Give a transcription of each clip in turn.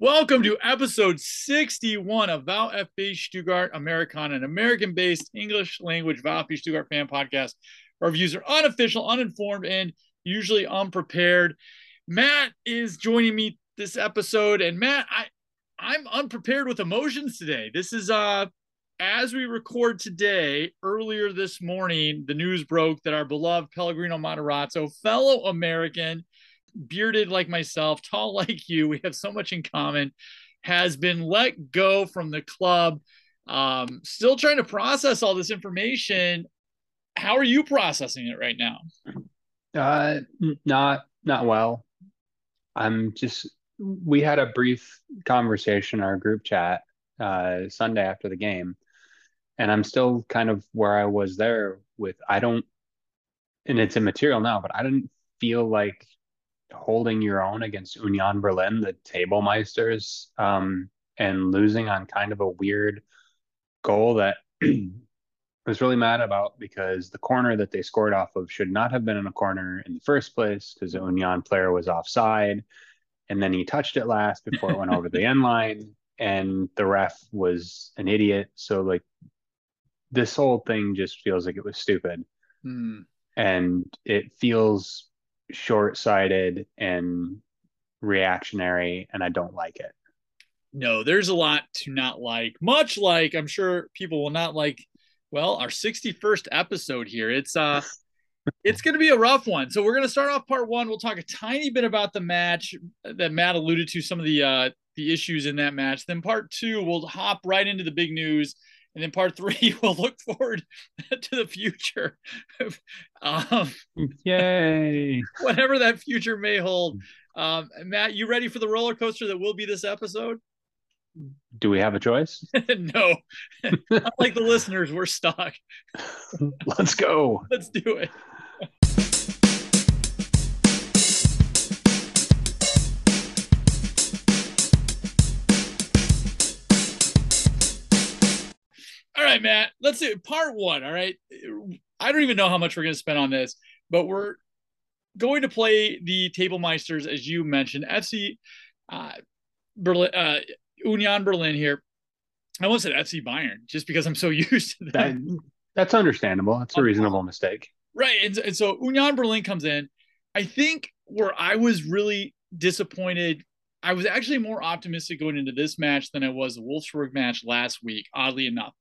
Welcome to episode 61 of VfB Stuttgart Americana, an American based English language VfB Stuttgart fan podcast. Our views are unofficial, uninformed, and usually unprepared. Matt is joining me this episode, and Matt, I, I'm unprepared with emotions today. This is uh as we record today, earlier this morning, the news broke that our beloved Pellegrino Matarazzo, fellow American, bearded like myself, tall like you, we have so much in common, has been let go from the club. Um, still trying to process all this information. How are you processing it right now? Uh, not not well. I'm just. We had a brief conversation our group chat uh, Sunday after the game, and I'm still kind of where I was there with. I don't, and it's immaterial now, but I didn't feel like holding your own against Union Berlin, the table meisters, um, and losing on kind of a weird goal that I was really mad about because the corner that they scored off of should not have been in a corner in the first place because the Union player was offside. And then he touched it last before it went over the end line. And the ref was an idiot. So, like, this whole thing just feels like it was stupid. Mm. And it feels short-sighted and reactionary and I don't like it. No, there's a lot to not like. Much like I'm sure people will not like well, our 61st episode here. It's uh it's going to be a rough one. So we're going to start off part 1. We'll talk a tiny bit about the match that Matt alluded to some of the uh the issues in that match. Then part 2 we'll hop right into the big news and then part three we'll look forward to the future. Um, yay. whatever that future may hold. Um, matt you ready for the roller coaster that will be this episode? Do we have a choice? No. Like the listeners we're stuck. Let's go. Let's do it right, Matt. Let's do part one. All right. I don't even know how much we're going to spend on this, but we're going to play the Table Meisters, as you mentioned, FC uh, Berlin, uh, Union Berlin here. I almost said FC Bayern just because I'm so used to that. that that's understandable. That's a reasonable mistake. Right. And, and so Union Berlin comes in. I think where I was really disappointed I was actually more optimistic going into this match than I was the Wolfsburg match last week, oddly enough.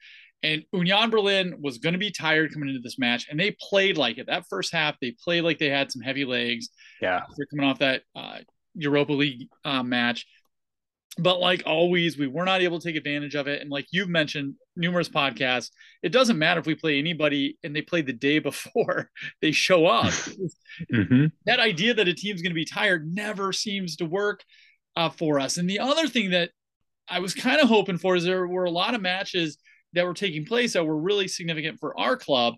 And Union Berlin was going to be tired coming into this match, and they played like it. That first half, they played like they had some heavy legs. Yeah, they're coming off that uh, Europa League uh, match. But like always, we were not able to take advantage of it. And like you've mentioned numerous podcasts, it doesn't matter if we play anybody and they play the day before they show up. mm-hmm. That idea that a team's going to be tired never seems to work uh, for us. And the other thing that I was kind of hoping for is there were a lot of matches that were taking place that were really significant for our club.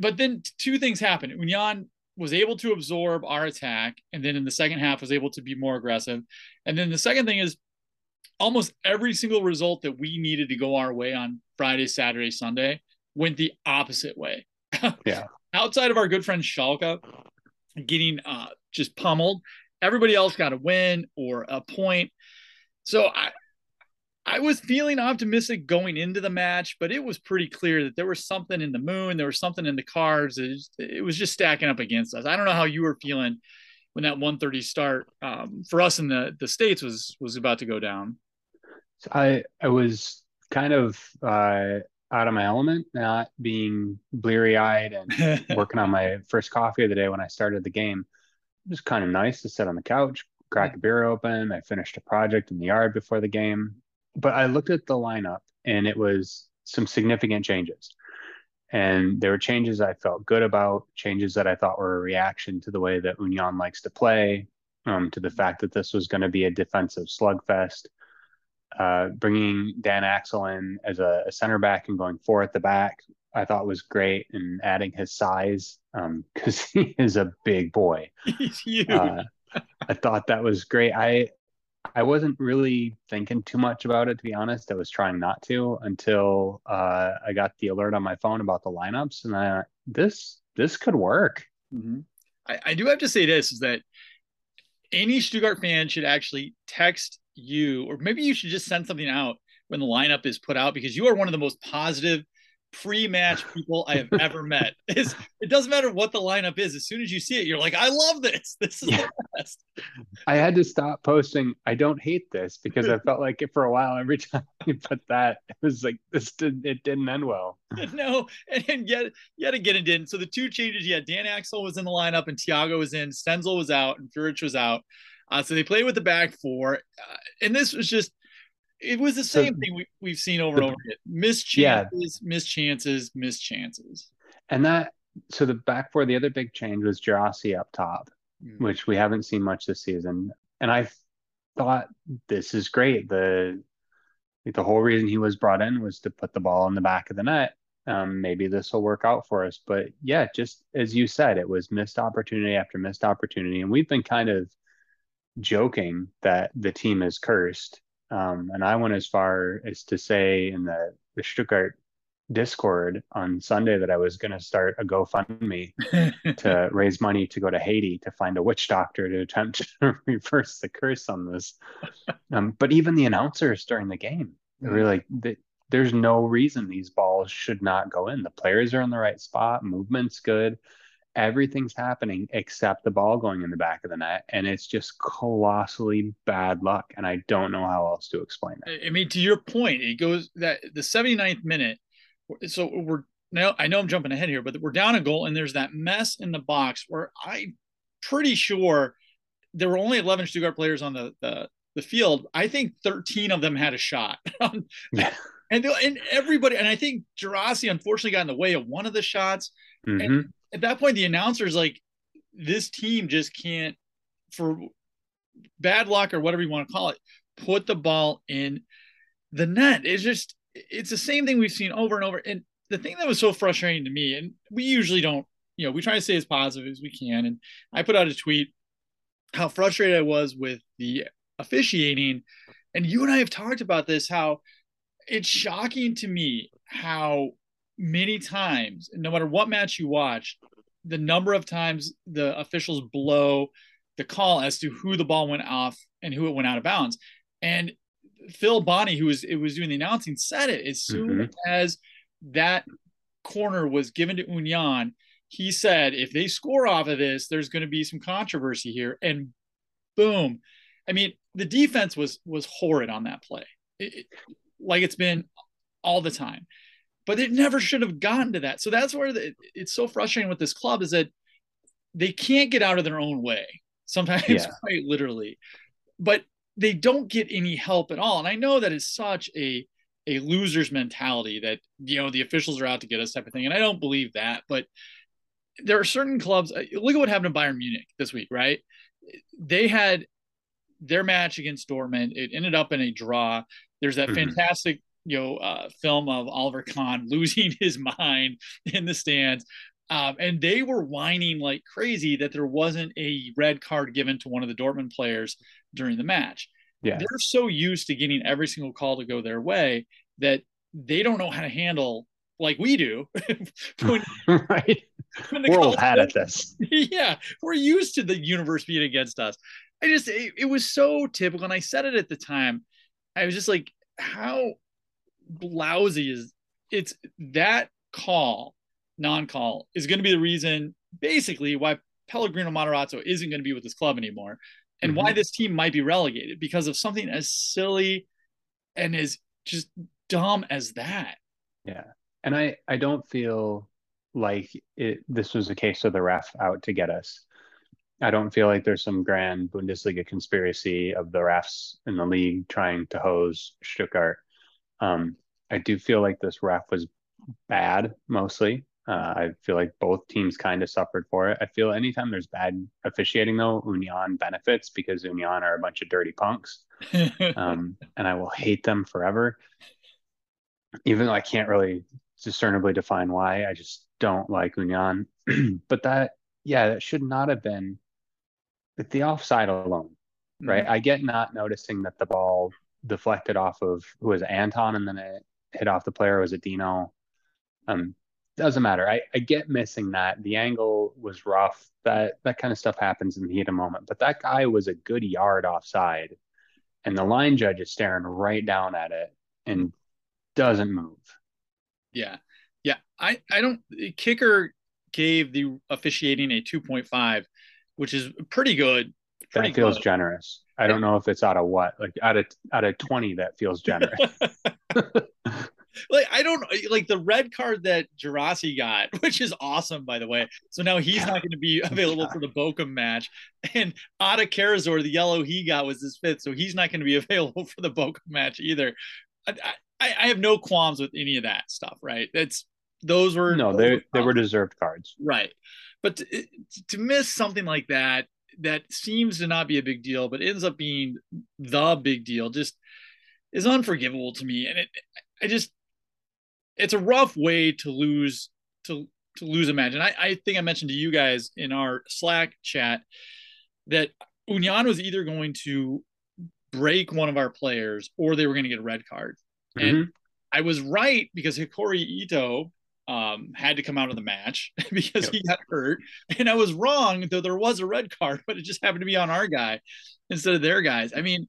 But then two things happened. Union was able to absorb our attack, and then in the second half was able to be more aggressive. And then the second thing is almost every single result that we needed to go our way on Friday, Saturday, Sunday went the opposite way. Yeah. Outside of our good friend Schalke getting uh, just pummeled, everybody else got a win or a point. So I, I was feeling optimistic going into the match, but it was pretty clear that there was something in the moon, there was something in the cards. It, was, it was just stacking up against us. I don't know how you were feeling when that 130 start um, for us in the the states was was about to go down. So I I was kind of uh, out of my element, not being bleary eyed and working on my first coffee of the day when I started the game. It was kind of nice to sit on the couch, crack a beer open. I finished a project in the yard before the game but I looked at the lineup and it was some significant changes. And there were changes I felt good about, changes that I thought were a reaction to the way that Union likes to play, um, to the fact that this was going to be a defensive slugfest. Uh, bringing Dan Axel in as a, a, center back and going four at the back, I thought was great, and adding his size because um, he is a big boy. He's huge. Uh, I thought that was great. I I wasn't really thinking too much about it, to be honest. I was trying not to until uh, I got the alert on my phone about the lineups, and I this this could work. Mm-hmm. I, I do have to say this is that any Stuttgart fan should actually text you, or maybe you should just send something out when the lineup is put out because you are one of the most positive pre-match people I have ever met. Is it doesn't matter what the lineup is. As soon as you see it, you're like, I love this. This is yeah. the best. I had to stop posting. I don't hate this because I felt like it for a while. Every time you put that, it was like this did it didn't end well. no, and, and yet yet again it didn't. So the two changes, yeah, Dan Axel was in the lineup and Tiago was in. Stenzel was out and Führich was out. Uh, so they played with the back four, uh, and this was just it was the same so, thing we, we've seen over the, and over again. Missed chances, yeah. missed chances, missed chances. And that so the back four, the other big change was Guirassy up top, mm. which we haven't seen much this season. And I thought this is great. The the whole reason he was brought in was to put the ball in the back of the net. Um, maybe this will work out for us. But yeah, just as you said, it was missed opportunity after missed opportunity. And we've been kind of joking that the team is cursed um, and I went as far as to say in the, the Stuttgart Discord on Sunday that I was going to start a GoFundMe to raise money to go to Haiti to find a witch doctor to attempt to reverse the curse on this. Um, but even the announcers during the game, they were like, there's no reason these balls should not go in. The players are in the right spot, movement's good everything's happening except the ball going in the back of the net and it's just colossally bad luck and i don't know how else to explain it i mean to your point it goes that the 79th minute so we're now i know i'm jumping ahead here but we're down a goal and there's that mess in the box where i'm pretty sure there were only 11 stuttgart players on the the, the field i think 13 of them had a shot yeah. and, and everybody and i think Guirassy unfortunately got in the way of one of the shots mm-hmm. and at that point, the announcer's like, this team just can't, for bad luck or whatever you want to call it, put the ball in the net. It's just, it's the same thing we've seen over and over. And the thing that was so frustrating to me, and we usually don't, you know, we try to stay as positive as we can. And I put out a tweet how frustrated I was with the officiating. And you and I have talked about this, how it's shocking to me how many times, no matter what match you watch, the number of times the officials blow the call as to who the ball went off and who it went out of bounds. And Phil Bonney, who was it was doing the announcing, said it as soon mm-hmm. as that corner was given to Union. He said, if they score off of this, there's going to be some controversy here. And boom. I mean, the defense was was horrid on that play. It, it, like it's been all the time but it never should have gotten to that. So that's where the, it's so frustrating with this club is that they can't get out of their own way. Sometimes yeah. quite literally, but they don't get any help at all. And I know that is such a a loser's mentality that you know the officials are out to get us type of thing. And I don't believe that, but there are certain clubs. Uh, look at what happened to Bayern Munich this week, right? They had their match against Dortmund. It ended up in a draw. There's that mm-hmm. fantastic you know uh, film of Oliver Kahn losing his mind in the stands. Um, and they were whining like crazy that there wasn't a red card given to one of the Dortmund players during the match. Yeah. They're so used to getting every single call to go their way that they don't know how to handle like we do. when, right. When we're old hat at this. Yeah. We're used to the universe being against us. I just, it, it was so typical. And I said it at the time. I was just like, how lousy is it's that call, non-call, is going to be the reason basically why Pellegrino Matarazzo isn't going to be with this club anymore, and mm-hmm. why this team might be relegated because of something as silly and as just dumb as that. Yeah, and I I don't feel like it. This was a case of the ref out to get us. I don't feel like there's some grand Bundesliga conspiracy of the refs in the league trying to hose Stuttgart. Um, I do feel like this ref was bad mostly. Uh, I feel like both teams kind of suffered for it. I feel anytime there's bad officiating, though, Union benefits because Union are a bunch of dirty punks. um, and I will hate them forever. Even though I can't really discernibly define why, I just don't like Union. but that, yeah, that should not have been the offside alone, right? Mm-hmm. I get not noticing that the ball deflected off of who was Anton and then it hit off the player? Was it Dino? Um, doesn't matter. I, I get missing that. The angle was rough. That that kind of stuff happens in the heat of the moment. But that guy was a good yard offside. and the line judge is staring right down at it and doesn't move. Yeah. Yeah. I, I don't, kicker gave the officiating a 2.5, which is pretty good. Pretty that feels good. generous. I don't know if it's out of what, like out of out of 20, that feels generous. like I don't like the red card that Guirassy got, which is awesome by the way. So now he's not going to be available for the Bochum match, and Atakan Karazor, the yellow he got was his fifth, so he's not going to be available for the Bochum match either. I, I, I, have no qualms with any of that stuff, right? That's those were no, they they were deserved cards, right? But to, to miss something like that that seems to not be a big deal, but ends up being the big deal, just is unforgivable to me. And it, I just it's a rough way to lose to to lose a match. And I, I think I mentioned to you guys in our Slack chat that Union was either going to break one of our players or they were going to get a red card. Mm-hmm. And I was right because Hiroki Ito um, had to come out of the match because yep. he got hurt. And I was wrong, though there was a red card, but it just happened to be on our guy instead of their guys. I mean,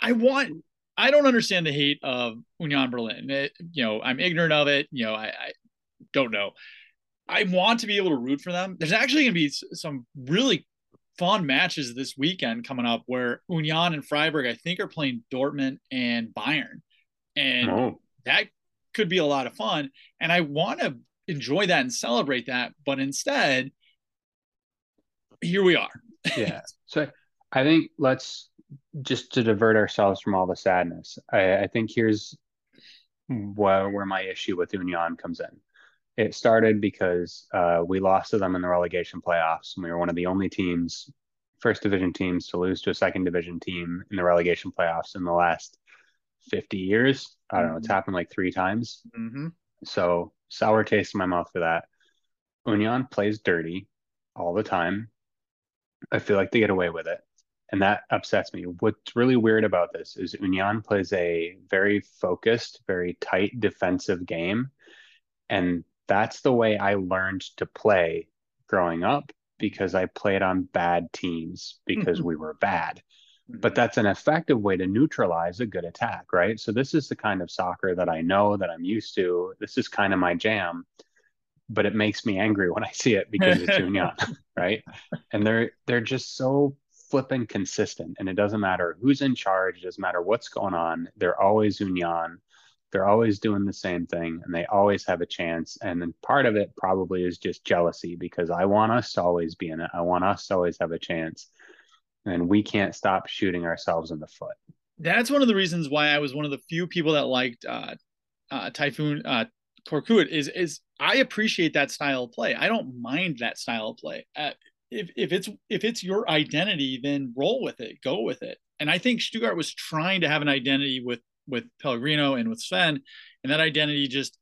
I want I don't understand the hate of Union Berlin. It, you know, I'm ignorant of it. You know, I, I, don't know. I want to be able to root for them. There's actually going to be some really fun matches this weekend coming up where Union and Freiburg, I think, are playing Dortmund and Bayern. And oh. that could be a lot of fun. And I want to enjoy that and celebrate that. But instead, here we are. yeah. So I think let's just to divert ourselves from all the sadness, I, I think here's where, where my issue with Union comes in. It started because uh, we lost to them in the relegation playoffs, and we were one of the only teams, first division teams, to lose to a second division team in the relegation playoffs in the last 50 years. I don't know, it's mm-hmm. happened like three times. Mm-hmm. So, sour taste in my mouth for that. Union plays dirty all the time. I feel like they get away with it and that upsets me. What's really weird about this is Union plays a very focused, very tight defensive game, and that's the way I learned to play growing up because I played on bad teams because we were bad. But that's an effective way to neutralize a good attack, right? So this is the kind of soccer that I know that I'm used to. This is kind of my jam but it makes me angry when I see it because it's Union, right? And they're they're just so flipping consistent and it doesn't matter who's in charge, it doesn't matter what's going on. They're always Union. They're always doing the same thing and they always have a chance. And then part of it probably is just jealousy because I want us to always be in it. I want us to always have a chance. And we can't stop shooting ourselves in the foot. That's one of the reasons why I was one of the few people that liked uh, uh, Tayfun uh, Korkut is is I appreciate that style of play. I don't mind that style of play. Uh, if if it's if it's your identity, then roll with it, go with it. And I think Stuttgart was trying to have an identity with with Pellegrino and with Sven, and that identity just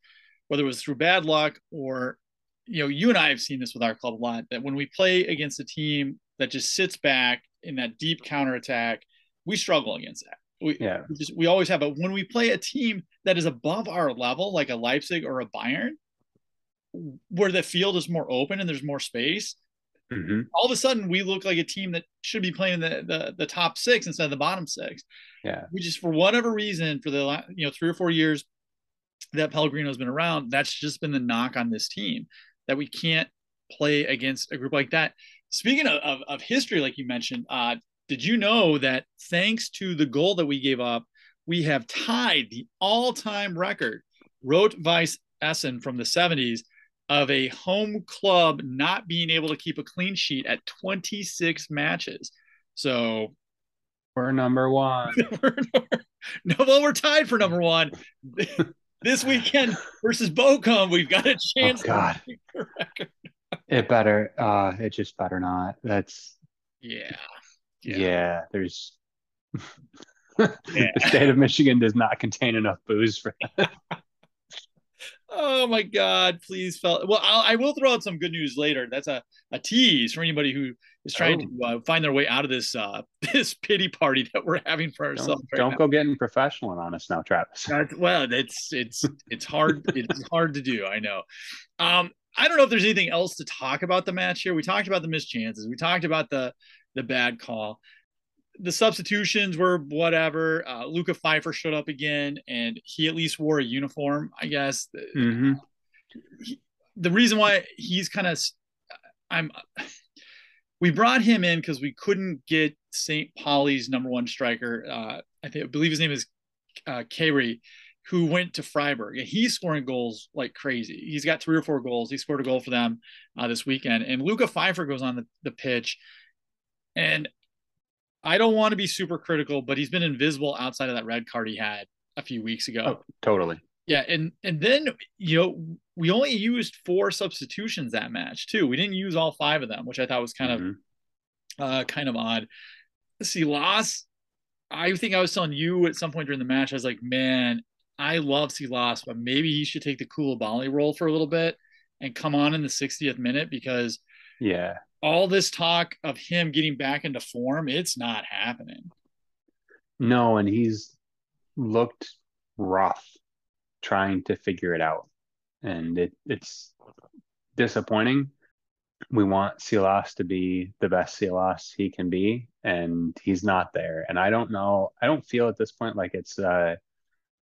whether it was through bad luck or you know you and I have seen this with our club a lot that when we play against a team that just sits back in that deep counterattack, we struggle against that. We, yeah. we just we always have, but when we play a team that is above our level, like a Leipzig or a Bayern, where the field is more open and there's more space, Mm-hmm. All of a sudden, we look like a team that should be playing the, the the top six instead of the bottom six. Yeah, we just for whatever reason for the you know three or four years that Pellegrino's been around, that's just been the knock on this team that we can't play against a group like that. Speaking of, of, of history, like you mentioned, uh, did you know that thanks to the goal that we gave up, we have tied the all-time record, Rot-Weiss Essen from the 70s of a home club not being able to keep a clean sheet at 26 matches. So we're number one. we're number, no, well, we're tied for number one. this weekend versus Bochum, we've got a oh, chance. Oh, God. It better. Uh, it just better not. That's yeah. Yeah. yeah there's yeah. the state of Michigan does not contain enough booze for that. Oh my God! Please, fel- well, I'll, I will throw out some good news later. That's a, a tease for anybody who is trying oh. to uh, find their way out of this uh, this pity party that we're having for ourselves. Don't, right don't go getting professional and honest now, Travis. well, it's it's it's hard. it's hard to do. I know. Um, I don't know if there's anything else to talk about the match here. We talked about the missed chances. We talked about the the bad call. the substitutions were whatever. Uh, Luca Pfeiffer showed up again, and he at least wore a uniform. I guess. Mm-hmm. He, the reason why he's kind of, I'm. We brought him in because we couldn't get St. Pauli's number one striker. Uh, I think I believe his name is uh, Kyereh, who went to Freiburg. And he's scoring goals like crazy. He's got three or four goals. He scored a goal for them uh, this weekend. And Luca Pfeiffer goes on the, the pitch. And I don't want to be super critical, but he's been invisible outside of that red card he had a few weeks ago. Oh, totally. Yeah, and and then you know we only used four substitutions that match too. We didn't use all five of them, which I thought was kind mm-hmm. of uh kind of odd. Silas, I think I was telling you at some point during the match, I was like, man, I love Silas, but maybe he should take the Koulibaly role for a little bit and come on in the 60th minute because yeah, all this talk of him getting back into form, it's not happening. No, and he's looked rough trying to figure it out. And it, it's disappointing. We want Silas to be the best Silas he can be, and he's not there. And I don't know, I don't feel at this point like it's uh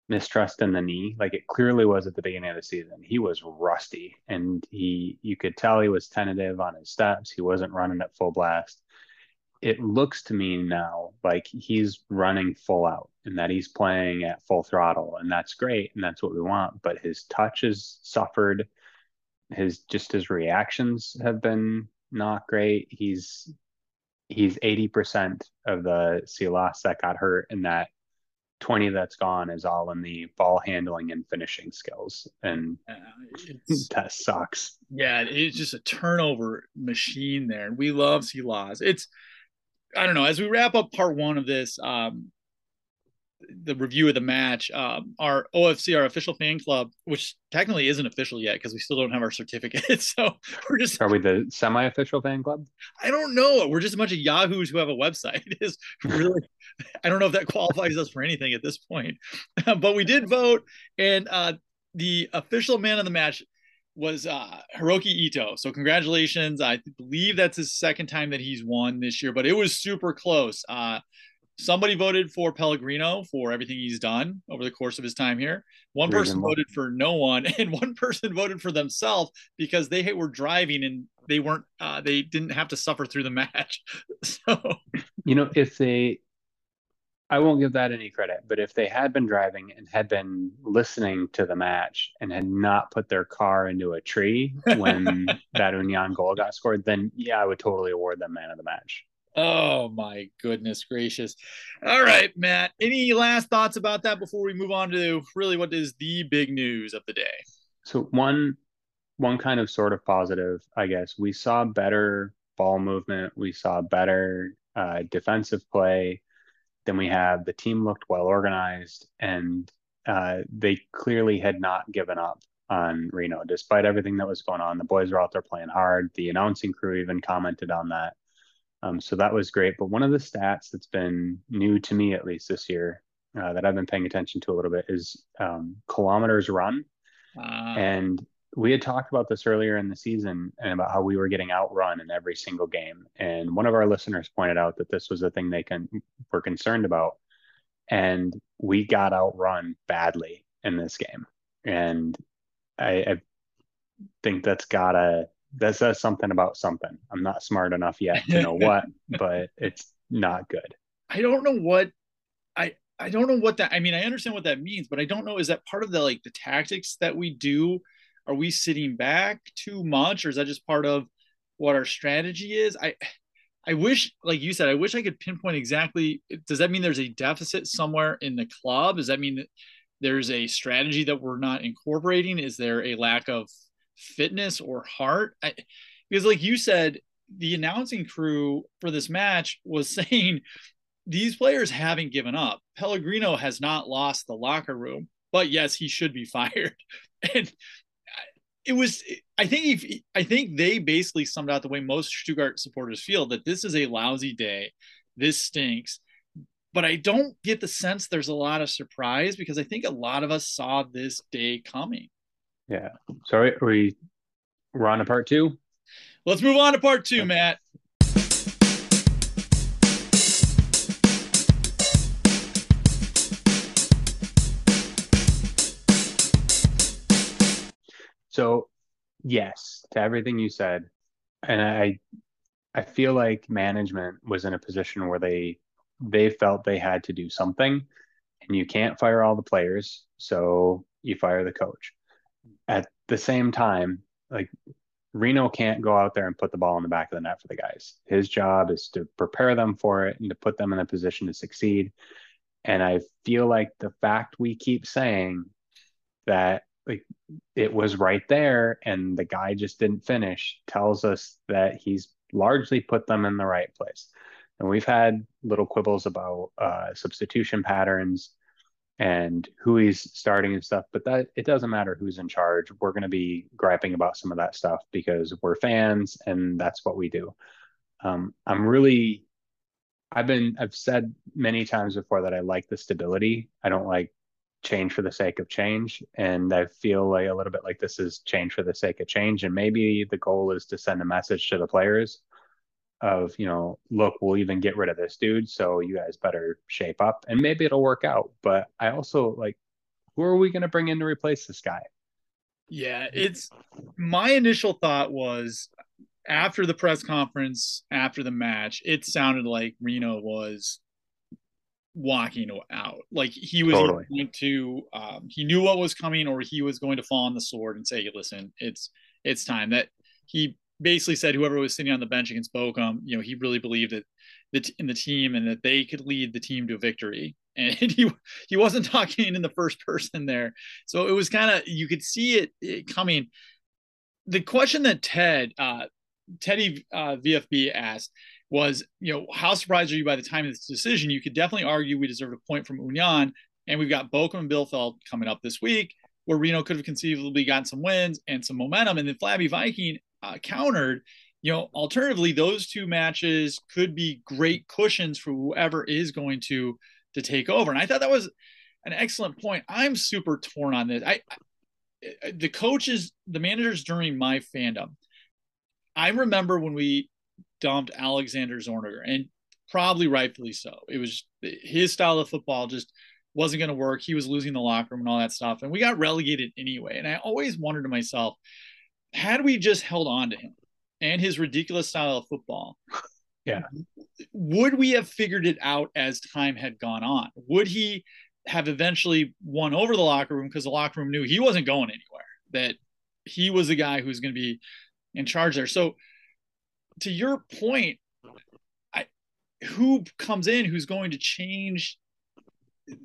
mistrust in the knee like it clearly was at the beginning of the season. He was rusty and he you could tell he was tentative on his steps. He wasn't running at full blast. It looks to me now like he's running full out and that he's playing at full throttle and that's great and that's what we want but his touch has suffered. His just his reactions have been not great. He's he's 80% of the Silas that got hurt in that 20 that's gone is all in the ball handling and finishing skills and uh, that sucks yeah it's just a turnover machine there and we love Silas it's i don't know as we wrap up part one of this um the review of the match. Um, our OFC, our official fan club, which technically isn't official yet because we still don't have our certificate. So we're just are we the semi-official fan club? I don't know. We're just a bunch of yahoos who have a website. Is really I don't know if that qualifies us for anything at this point. but we did vote, and uh, the official man of the match was uh, Hiroki Ito. So congratulations. I believe that's his second time that he's won this year, but it was super close. Uh, somebody voted for Pellegrino for everything he's done over the course of his time here. One person voted for no one, and one person voted for themselves because they were driving and they weren't. Uh, they didn't have to suffer through the match. so, you know, if they, I won't give that any credit, but if they had been driving and had been listening to the match and had not put their car into a tree when that Union goal got scored, then yeah, I would totally award them man of the match. Oh my goodness gracious. All right, Matt. Any last thoughts about that before we move on to really what is the big news of the day? So one one kind of sort of positive, I guess. We saw better ball movement, we saw better uh, defensive play than we have. The team looked well organized and uh, they clearly had not given up on Reno despite everything that was going on. The boys were out there playing hard. The announcing crew even commented on that um, so that was great. But one of the stats that's been new to me, at least this year, uh, that I've been paying attention to a little bit is um, kilometers run. And we had talked about this earlier in the season and about how we were getting outrun in every single game. And one of our listeners pointed out that this was a thing they can were concerned about. And we got outrun badly in this game. And I, I think that's gotta that says something about something. I'm not smart enough yet to know what, but it's not good. I don't know what I I don't know what that I mean, I understand what that means, but I don't know is that part of the like the tactics that we do? Are we sitting back too much or is that just part of what our strategy is? I I wish, like you said, I wish I could pinpoint exactly. Does that mean there's a deficit somewhere in the club? Does that mean that there's a strategy that we're not incorporating? Is there a lack of fitness or heart. I, because, like you said, the announcing crew for this match was saying these players haven't given up. Pellegrino has not lost the locker room, but yes, he should be fired. And it was, I think, if, I think they basically summed out the way most Stuttgart supporters feel that this is a lousy day. This stinks. But I don't get the sense there's a lot of surprise because I think a lot of us saw this day coming. Yeah. Sorry, are we we're on to part two? Let's move on to part two, Matt. So, yes, to everything you said, and I, I feel like management was in a position where they, they felt they had to do something, and you can't fire all the players, so you fire the coach. At the same time, like Reno can't go out there and put the ball in the back of the net for the guys. His job is to prepare them for it and to put them in a position to succeed. And I feel like the fact we keep saying that like it was right there and the guy just didn't finish tells us that he's largely put them in the right place. And we've had little quibbles about uh, substitution patterns and who he's starting and stuff, but that it doesn't matter who's in charge. We're going to be griping about some of that stuff because we're fans and that's what we do. Um, I'm really, I've been, I've said many times before that I like the stability. I don't like change for the sake of change. And I feel like a little bit like this is change for the sake of change. And maybe the goal is to send a message to the players of, you know, look, we'll even get rid of this dude. So you guys better shape up and maybe it'll work out. But I also like, who are we going to bring in to replace this guy? Yeah, it's my initial thought was after the press conference, after the match, it sounded like Reno was walking out. Like he was totally. going to, um, he knew what was coming, or he was going to fall on the sword and say, "Listen, it's it's time." That he basically said, whoever was sitting on the bench against Bochum, you know, he really believed that that in the team and that they could lead the team to a victory. And he he wasn't talking in the first person there, so it was kind of you could see it, it, coming. The question that Ted uh, Teddy uh, VFB asked was, you know, how surprised are you by the time of this decision? You could definitely argue we deserved a point from Union, and we've got Bochum and Bielefeld coming up this week, where Reno could have conceivably gotten some wins and some momentum. And then Flabby Viking uh, countered, you know, alternatively, those two matches could be great cushions for whoever is going to to take over. And I thought that was an excellent point. I'm super torn on this. I, I the coaches, the managers during my fandom. I remember when we dumped Alexander Zorniger, and probably rightfully so. It was his style of football just wasn't going to work. He was losing the locker room and all that stuff, and we got relegated anyway. And I always wondered to myself, had we just held on to him and his ridiculous style of football, yeah, would we have figured it out as time had gone on? Would he have eventually won over the locker room because the locker room knew he wasn't going anywhere, that he was the guy who's going to be in charge there. So to your point, I who comes in who's going to change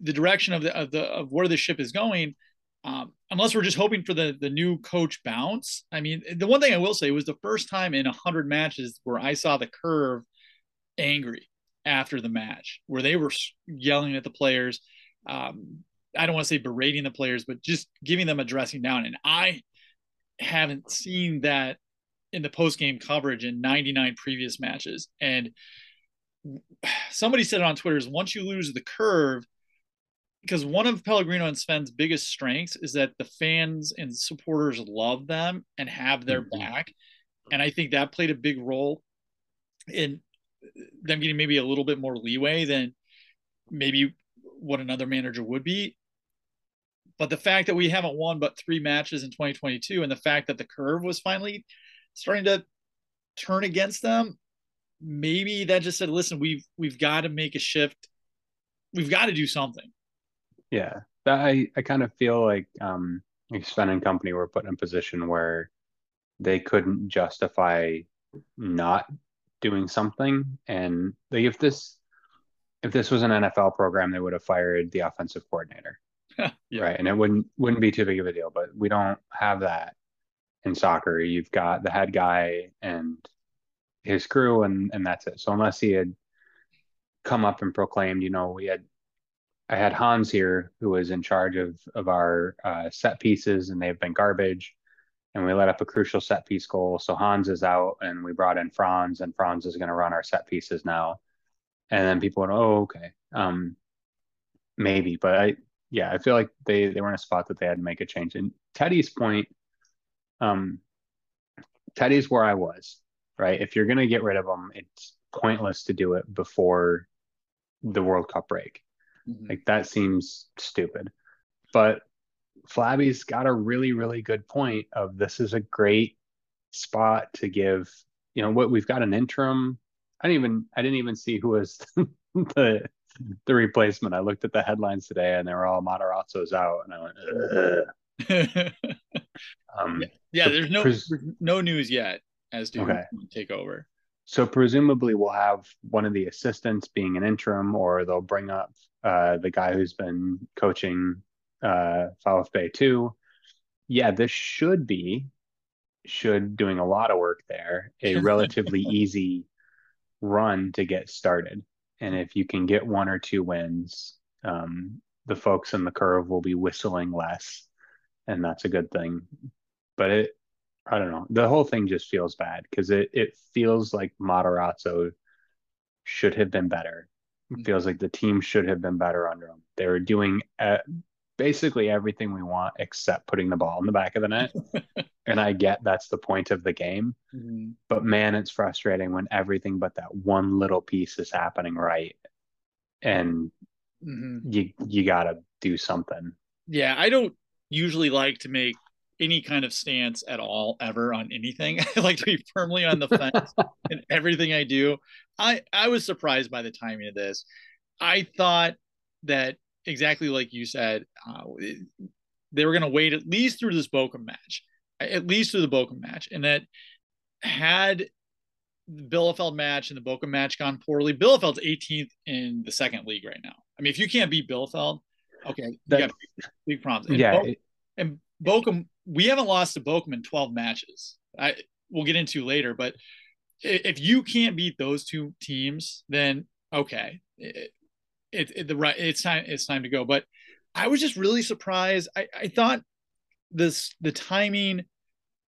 the direction of the of the of where the ship is going, um, unless we're just hoping for the the new coach bounce. I mean, the one thing I will say was the first time in hundred matches where I saw the curve angry after the match, where they were yelling at the players. Um, I don't want to say berating the players, but just giving them a dressing down. And I haven't seen that in the post game coverage in 99 previous matches. And somebody said on Twitter is once you lose the curve, because one of Pellegrino and Sven's biggest strengths is that the fans and supporters love them and have their mm-hmm. back. And I think that played a big role in them getting maybe a little bit more leeway than maybe what another manager would be. But the fact that we haven't won but three matches in 2022 and the fact that the curve was finally starting to turn against them, maybe that just said, listen, we've we've got to make a shift. We've got to do something. Yeah. That I, I kind of feel like um like Sven and company were put in a position where they couldn't justify not doing something. And like if this if this was an NFL program, they would have fired the offensive coordinator. yeah. Right. And it wouldn't wouldn't be too big of a deal. But we don't have that in soccer. You've got the head guy and his crew, and and that's it. So unless he had come up and proclaimed, you know, we had I had Hans here who was in charge of of our uh, set pieces, and they've been garbage. And we let up a crucial set piece goal. So Hans is out, and we brought in Franz, and Franz is going to run our set pieces now. And then people went, "Oh, okay, um, maybe." But I, yeah, I feel like they they were in a spot that they had to make a change. And Teddy's point um, Teddy's where I was, right? If you're going to get rid of them, it's pointless to do it before the World Cup break. Mm-hmm. Like that seems stupid. But Flabby's got a really, really good point of this is a great spot to give, you know, what we've got an interim. I didn't even I didn't even see who was the the replacement. I looked at the headlines today and they were all Matarazzo's out and I went, um, yeah, there's no pres- no news yet as to okay. take over. So presumably we'll have one of the assistants being an interim, or they'll bring up uh, the guy who's been coaching uh, VfB two. Yeah, this should be should doing a lot of work there. A relatively easy run to get started, and if you can get one or two wins, um, the folks in the curve will be whistling less, and that's a good thing. But it I don't know. The whole thing just feels bad because it it feels like Matarazzo should have been better. It feels like the team should have been better under him. They were doing uh, basically everything we want except putting the ball in the back of the net. and I get that's the point of the game. Mm-hmm. But man, it's frustrating when everything but that one little piece is happening right. And mm-hmm. you you got to do something. Yeah, I don't usually like to make any kind of stance at all ever on anything. I like to be firmly on the fence in everything I do. I I was surprised by the timing of this. I thought that exactly like you said, uh, they were going to wait at least through this Bochum match, at least through the Bochum match, and that had the Bielefeld match and the Bochum match gone poorly, Bielefeld's 18th in the second league right now. I mean, if you can't beat Bielefeld, okay, you got big, big problems. And yeah, Bo- and Bochum we haven't lost to Bochum in 12 matches. I we'll get into later, but if you can't beat those two teams, then okay, it, it, it, the right it's time it's time to go. But I was just really surprised. I, I thought this the timing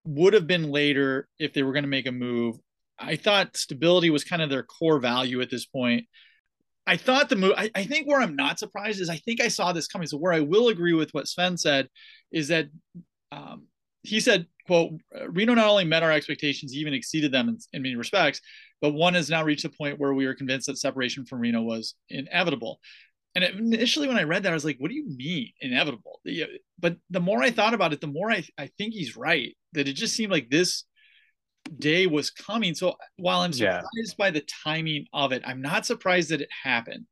would have been later if they were going to make a move. I thought stability was kind of their core value at this point. I thought the move. I, I, think where I'm not surprised is I think I saw this coming. So where I will agree with what Sven said is that um, he said, quote, Reno not only met our expectations, even exceeded them in, in, many respects, but one has now reached a point where we are convinced that separation from Reno was inevitable. And initially, when I read that, I was like, what do you mean inevitable? But the more I thought about it, the more I, I think he's right, that it just seemed like this day was coming. So while I'm surprised yeah. by the timing of it, I'm not surprised that it happened.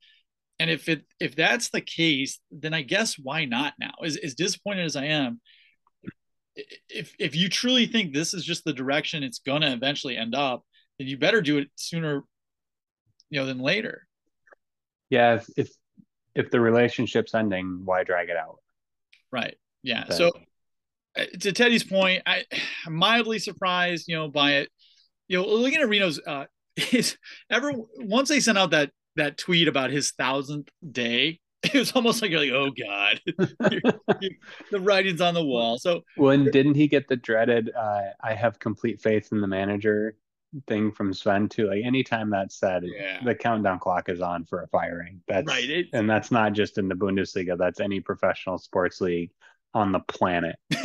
And if it if that's the case, then I guess why not now? As, as disappointed as I am, if if you truly think this is just the direction it's going to eventually end up, then you better do it sooner, you know, than later. Yeah, if if, if the relationship's ending, why drag it out? Right. Yeah. But, so uh, to Teddy's point, I, I'm mildly surprised, you know, by it. You know, looking at Reno's, uh, is ever once they sent out that that tweet about his thousandth day, it was almost like you're like, oh god, the writing's on the wall. So when didn't he get the dreaded uh, "I have complete faith in the manager" thing from Sven too? Like anytime that's said, yeah. the countdown clock is on for a firing. That's right, it, and that's not just in the Bundesliga. That's any professional sports league on the planet.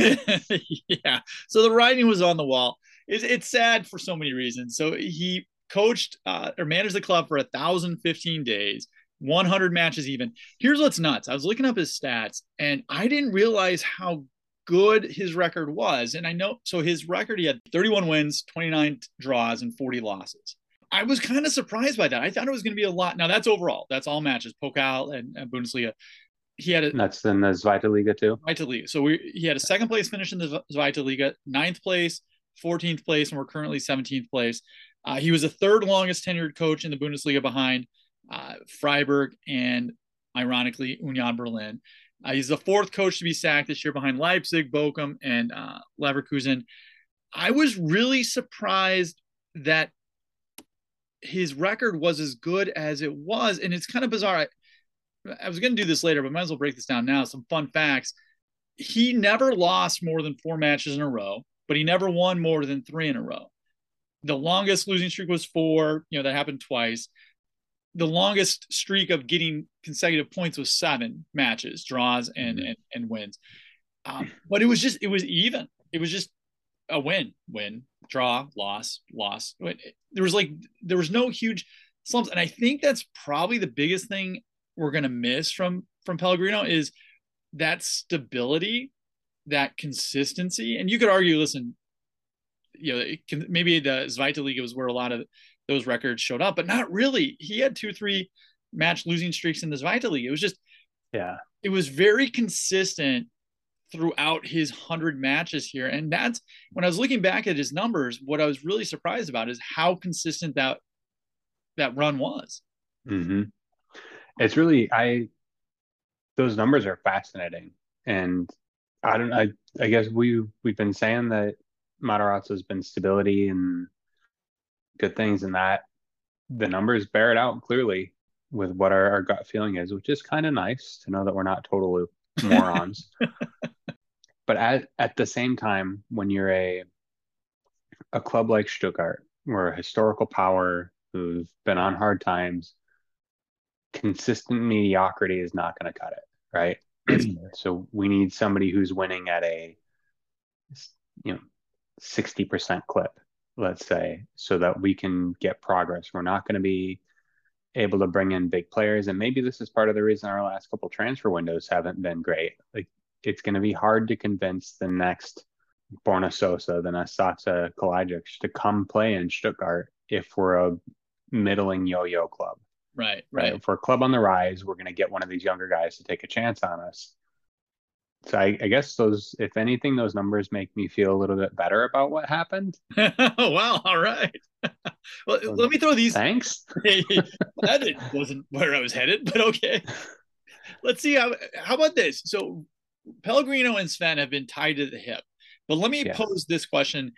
yeah. So the writing was on the wall. It's, it's sad for so many reasons. So he coached uh, or managed the club for a thousand fifteen days 100 matches even. Here's what's nuts. I was looking up his stats and I didn't realize how good his record was. And I know, so his record, he had 31 wins, 29 draws, and 40 losses. I was kind of surprised by that. I thought it was going to be a lot. Now that's overall. That's all matches, Pokal and, and Bundesliga. He had a that's in the Zweite Liga too. Zweite Liga. So we he had a second place finish in the Zweite Liga, ninth place, 14th place, and we're currently 17th place. Uh, he was the third longest tenured coach in the Bundesliga behind uh, Freiburg, and ironically, Union Berlin. Uh, he's the fourth coach to be sacked this year behind Leipzig, Bochum, and uh, Leverkusen. I was really surprised that his record was as good as it was. And it's kind of bizarre. I, I was going to do this later, but might as well break this down now. Some fun facts. He never lost more than four matches in a row, but he never won more than three in a row. The longest losing streak was four. You know, that happened twice the longest streak of getting consecutive points was seven matches, draws and mm-hmm. and, and, wins. Um, but it was just it was even. It was just a win, win, draw, loss, loss. There was like there was no huge slumps, and I think that's probably the biggest thing we're gonna miss from from Pellegrino is that stability that consistency. And you could argue, listen, you know, can, maybe the Zweite League was where a lot of those records showed up, but not really. He had two, three match losing streaks in Zweite Liga. It was just, yeah, it was very consistent throughout his 100 matches here. And that's when I was looking back at his numbers, what I was really surprised about is how consistent that that run was. Mm-hmm. It's really I those numbers are fascinating. And I don't I I guess we we've been saying that Matarazzo's been stability and good things and that the numbers bear it out clearly with what our, our gut feeling is, which is kind of nice to know that we're not total morons. but at, at the same time, when you're a a club like Stuttgart, we're a historical power who've been on hard times, consistent mediocrity is not going to cut it, right? so we need somebody who's winning at a you know 60% clip, let's say, so that we can get progress. We're not going to be able to bring in big players. And maybe this is part of the reason our last couple transfer windows haven't been great. Like it's going to be hard to convince the next Borna Sosa, the next Kalajdzic to come play in Stuttgart if we're a middling yo-yo club. Right, right. right? If we're a club on the rise, we're going to get one of these younger guys to take a chance on us. So I, I, guess those, if anything, those numbers make me feel a little bit better about what happened. wow! All right. well, so, let me throw these. Thanks. that wasn't where I was headed, but okay. Let's see how. How about this? So Pellegrino and Sven have been tied to the hip, but let me pose this question: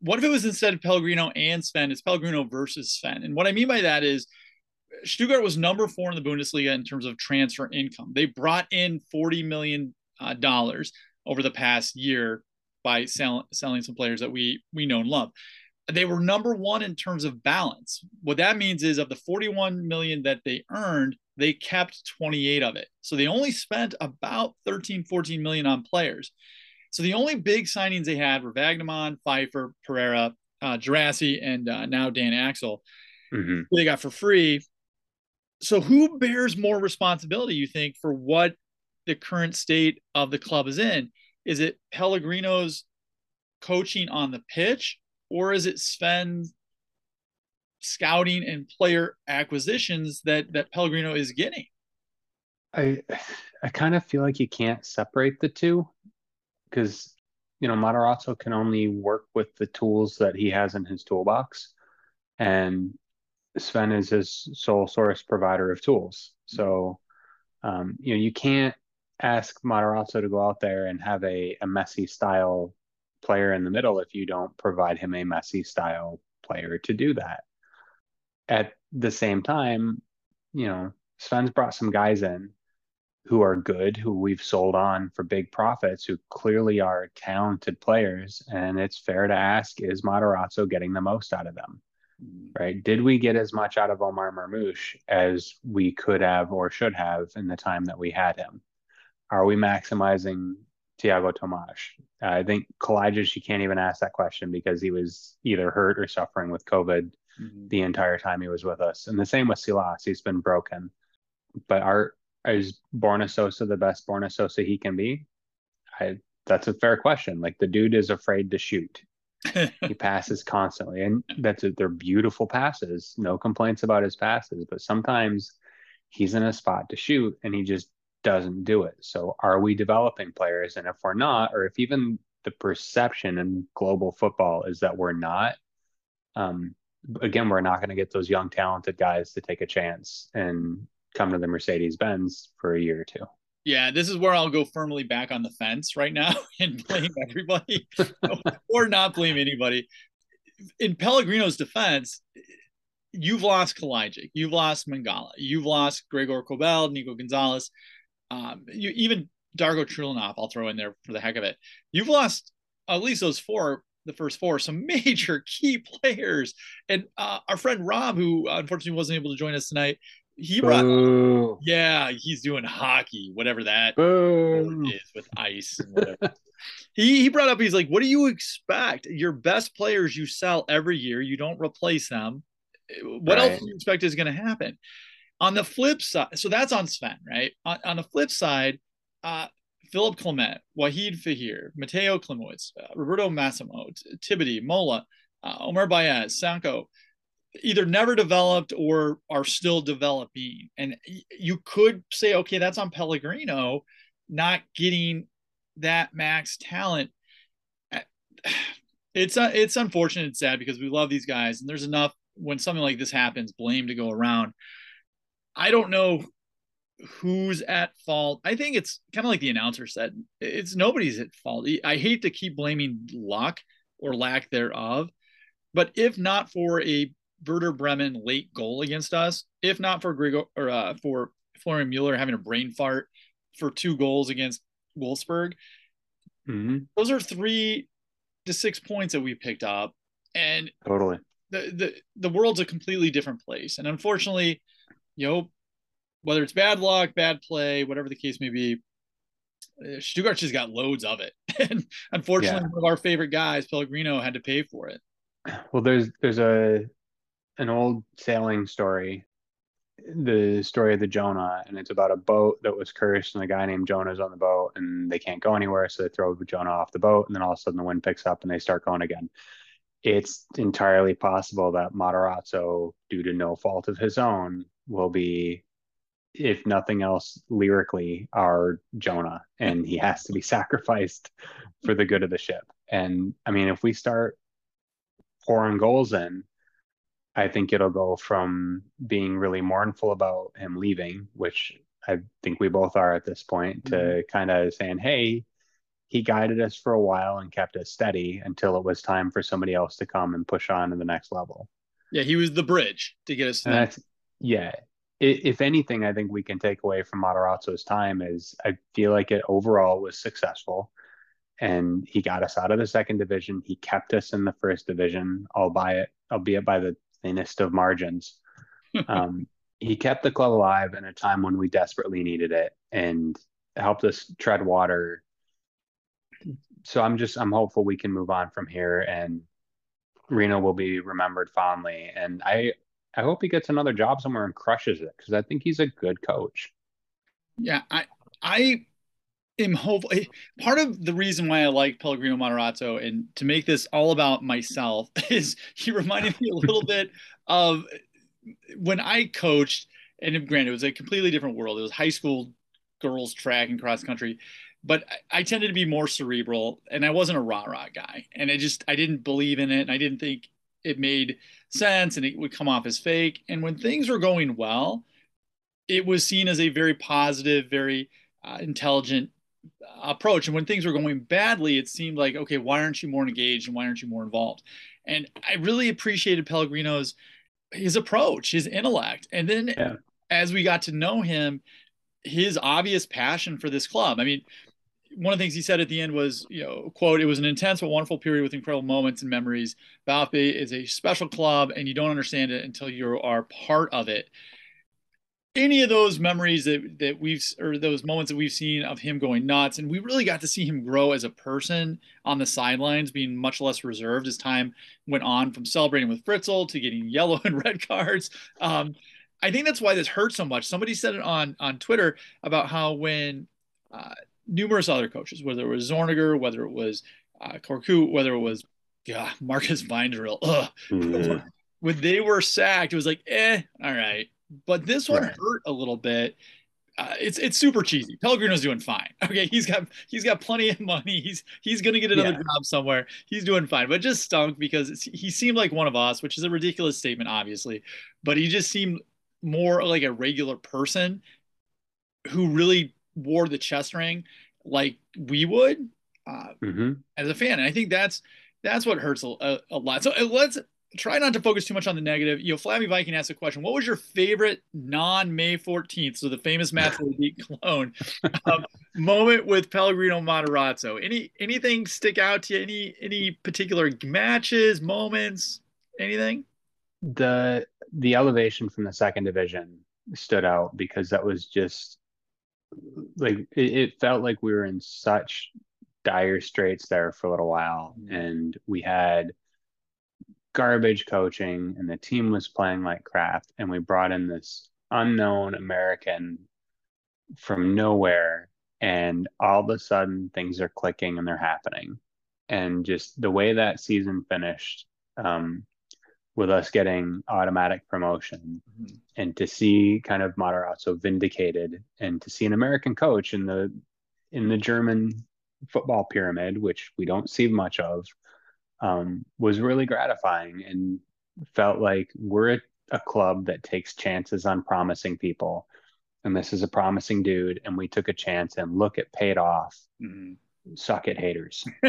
What if it was instead of Pellegrino and Sven, it's Pellegrino versus Sven? And what I mean by that is Stuttgart was number four in the Bundesliga in terms of transfer income. They brought in forty million uh, dollars over the past year by sell, selling some players that we we know and love. They were number one in terms of balance. What that means is of the 41 million that they earned, they kept 28 of it. So they only spent about 13, 14 million on players. So the only big signings they had were Vagnoman, Pfeiffer, Pereira, uh, Guirassy, and uh, now Dan Axel. Mm-hmm. They got for free. So who bears more responsibility, you think, for what the current state of the club is in. Is it Pellegrino's coaching on the pitch, or is it Sven's scouting and player acquisitions that that Pellegrino is getting? I I kind of feel like you can't separate the two because you know Matarazzo can only work with the tools that he has in his toolbox, and Sven is his sole source provider of tools. So um, you know you can't ask Matarazzo to go out there and have a, a Messi style player in the middle if you don't provide him a Messi style player to do that. At the same time, you know, Sven's brought some guys in who are good, who we've sold on for big profits, who clearly are talented players. And it's fair to ask, is Matarazzo getting the most out of them? Mm-hmm. Right? Did we get as much out of Omar Marmoush as we could have or should have in the time that we had him? Are we maximizing Tiago Tomas? Uh, I think Kalajdzic, you can't even ask that question because he was either hurt or suffering with COVID mm-hmm. the entire time he was with us. And the same with Silas, he's been broken. But are is Borna Sosa the best Borna Sosa he can be? I that's a fair question. Like the dude is afraid to shoot. he passes constantly, and that's a, they're beautiful passes. No complaints about his passes, but sometimes he's in a spot to shoot and he just doesn't do it. So are we developing players? And if we're not, or if even the perception in global football is that we're not, um, again, we're not going to get those young, talented guys to take a chance and come to the Mercedes Benz for a year or two. Yeah, this is where I'll go firmly back on the fence right now and blame everybody or not blame anybody. In Pellegrino's defense, you've lost Kalajdzic, you've lost Mangala, you've lost Gregor Kobel, Nico Gonzalez. Um, you even Darko Churlinov, I'll throw in there for the heck of it. You've lost at least those four, the first four, some major key players. And uh, our friend Rob, who unfortunately wasn't able to join us tonight, he brought, Boo. yeah, he's doing hockey, whatever that Boo. is with ice. he he brought up, he's like, what do you expect? Your best players you sell every year, you don't replace them. What right. else do you expect is going to happen? On the flip side, so that's on Sven, right? On, on the flip side, uh, Philipp Klement, Wahid Faghir, Mateo Klimowicz, uh, Roberto Massimo, Tibidi, Mola, uh, Omar Baez, Sankoh, either never developed or are still developing. And you could say, okay, that's on Pellegrino not getting that max talent. It's uh, it's unfortunate and sad because we love these guys, and there's enough when something like this happens, blame to go around. I don't know who's at fault. I think it's kind of like the announcer said, it's nobody's at fault. I hate to keep blaming luck or lack thereof, but if not for a Werder Bremen late goal against us, if not for Gregor or uh, for Florian Mueller having a brain fart for two goals against Wolfsburg, mm-hmm. those are three to six points that we picked up, and totally the the the world's a completely different place. And unfortunately, you know, whether it's bad luck, bad play, whatever the case may be, uh, Stuttgart just got loads of it. and unfortunately, yeah. one of our favorite guys, Pellegrino, had to pay for it. Well, there's there's a an old sailing story, the story of the Jonah, and it's about a boat that was cursed, and a guy named Jonah's on the boat, and they can't go anywhere, so they throw Jonah off the boat, and then all of a sudden the wind picks up and they start going again. It's entirely possible that Matarazzo, due to no fault of his own, will be, if nothing else, lyrically, our Jonah, and he has to be sacrificed for the good of the ship. And I mean, if we start pouring goals in, I think it'll go from being really mournful about him leaving, which I think we both are at this point, mm-hmm. to kind of saying, hey, he guided us for a while and kept us steady until it was time for somebody else to come and push on to the next level. Yeah, he was the bridge to get us. To yeah. If anything, I think we can take away from Matarazzo's time is I feel like it overall was successful and he got us out of the second division. He kept us in the first division, albeit albeit by the thinnest of margins. um, he kept the club alive in a time when we desperately needed it and helped us tread water. So I'm just I'm hopeful we can move on from here and Reno will be remembered fondly. And I I hope he gets another job somewhere and crushes it because I think he's a good coach. Yeah, I I am hopeful. Eh, part of the reason why I like Pellegrino Matarazzo and to make this all about myself is he reminded me a little bit of when I coached. And granted, it was a completely different world. It was high school girls track and cross country, but I, I tended to be more cerebral, and I wasn't a rah rah guy. And I just I didn't believe in it, and I didn't think it made sense, and it would come off as fake. And when things were going well, it was seen as a very positive, very uh, intelligent approach. And when things were going badly, it seemed like, okay, why aren't you more engaged and why aren't you more involved? And I really appreciated Pellegrino's his approach, his intellect. And then yeah. as we got to know him, his obvious passion for this club. I mean, one of the things he said at the end was, you know, quote, it was an intense but wonderful period with incredible moments and memories. VfB is a special club and you don't understand it until you are part of it. Any of those memories that, that we've or those moments that we've seen of him going nuts and we really got to see him grow as a person on the sidelines being much less reserved as time went on from celebrating with Fritzl to getting yellow and red cards. Um, I think that's why this hurt so much. Somebody said it on on Twitter about how when uh, numerous other coaches whether it was Zorniger whether it was uh, Korkut whether it was yeah, Markus Weinzierl mm-hmm. when they were sacked it was like eh all right but this one right. hurt a little bit. Uh, it's it's super cheesy. Pellegrino's doing fine. Okay, he's got he's got plenty of money. He's he's gonna get another yeah. job somewhere. He's doing fine, but just stunk because he seemed like one of us, which is a ridiculous statement, obviously. But he just seemed more like a regular person who really wore the chest ring like we would uh, mm-hmm. as a fan. And I think that's that's what hurts a, a lot. So uh, let's try not to focus too much on the negative. You know, Flabby Viking asked a question. What was your favorite non May 14th, so the famous match where the Cologne, um, moment with Pellegrino Matarazzo? Any anything stick out to you? Any any particular matches, moments, anything? The the elevation from the second division stood out because that was just like it, it felt like we were in such dire straits there for a little while, mm-hmm. and we had garbage coaching and the team was playing like crap and we brought in this unknown american from nowhere and all of a sudden things are clicking and they're happening. And just the way that season finished, um, with us getting automatic promotion mm-hmm. and to see kind of Matarazzo vindicated and to see an American coach in the in the German football pyramid, which we don't see much of, um, was really gratifying and felt like we're a, a club that takes chances on promising people. And this is a promising dude, and we took a chance and look, it paid off. Mm-hmm suck it haters.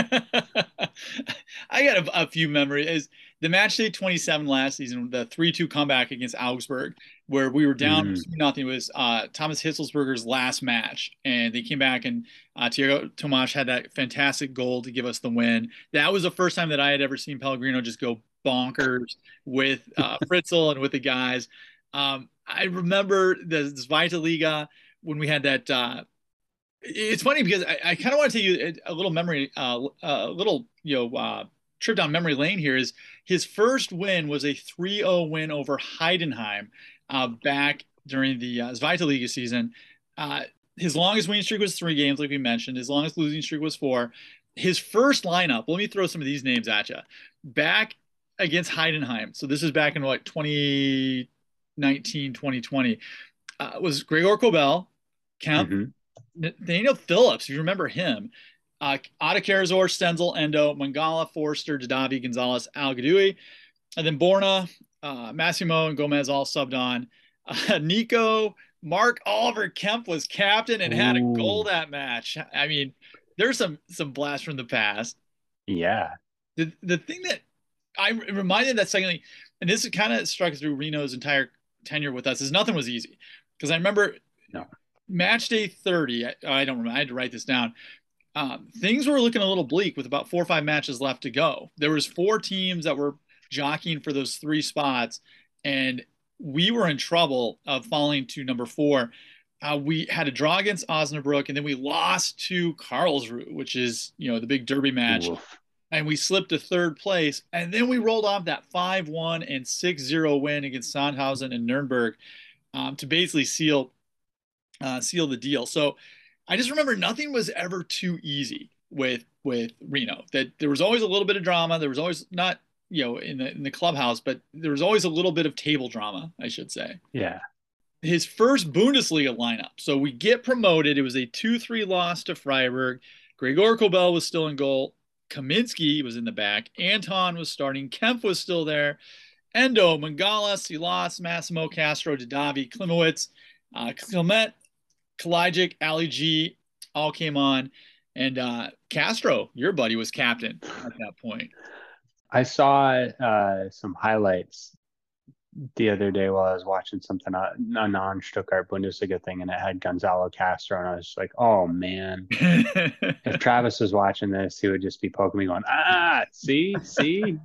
I got a, a, few memories. The match day 27 last season, the 3-2 comeback against Augsburg, where we were down mm. nothing was uh, Thomas Hitzlsperger's last match. And they came back and uh, Tiago Tomas had that fantastic goal to give us the win. That was the first time that I had ever seen Pellegrino just go bonkers with uh, Fritzl and with the guys. Um, I remember the Zweite Liga when we had that uh, it's funny because I, I kind of want to take you a little memory, uh, a little you know uh, trip down memory lane. Here is his first win was a 3-0 win over Heidenheim uh, back during the uh, Zweite Liga season. Uh, his longest winning streak was three games, like we mentioned. His longest losing streak was four. His first lineup. Let me throw some of these names at you. Back against Heidenheim. So this is back in what 2019, 2020. Uh, was Gregor Kobel, Kempf. Mm-hmm Daniel Phillips, if you remember him, uh, Atakan Karazor, Stenzel, Endo, Mangala, Forster, Didavi, Gonzalez, Al Ghaddioui, and then Borna, uh, Massimo, and Gomez all subbed on. Uh, Nico, Marc Oliver Kempf was captain and Ooh. had a goal that match. I mean, there's some some blast from the past. Yeah. The the thing that I reminded that secondly, and this kind of struck through Reno's entire tenure with us, is nothing was easy. Because I remember no match day 30, I, I, don't remember, I had to write this down. Um, things were looking a little bleak with about four or five matches left to go. There was four teams that were jockeying for those three spots, and we were in trouble of falling to number four. Uh, we had a draw against Osnabrück, and then we lost to Karlsruhe, which is you know the big derby match. Oof. And we slipped to third place, and then we rolled off that five-one and six-zero win against Sandhausen and Nuremberg um, to basically seal uh, seal the deal. So I just remember nothing was ever too easy with with Reno. That there was always a little bit of drama. There was always not you know in the in the clubhouse, but there was always a little bit of table drama, I should say. Yeah. His first Bundesliga lineup. So we get promoted. It was a 2-3 loss to Freiburg. Gregor Kobel was still in goal. Kaminski was in the back. Anton was starting. Kempf was still there. Endo, Mangala, Silas, Massimo, Castro, Didavi, Klimowicz, uh, Klement, Kalajdzic, Ali G all came on, and uh, Castro, your buddy, was captain at that point. I saw uh, some highlights the other day while I was watching something uh, a non Stuttgart Bundesliga thing, and it had Gonzalo Castro, and I was like, "Oh man!" if Travis was watching this, he would just be poking me, going, "Ah, see, see."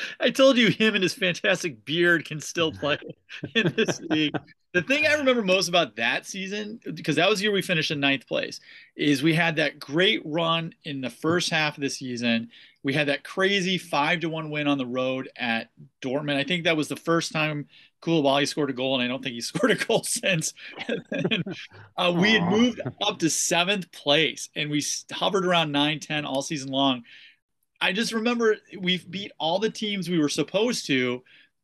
I told you, him and his fantastic beard can still play in this league the thing I remember most about that season, because that was the year we finished in ninth place, is we had that great run in the first half of the season. We had that crazy five to one win on the road at Dortmund. I think that was the first time Coulibaly scored a goal, and I don't think he scored a goal since. then, uh, we had moved up to seventh place, and we hovered around 9 10 all season long. I just remember we've beat all the teams we were supposed to,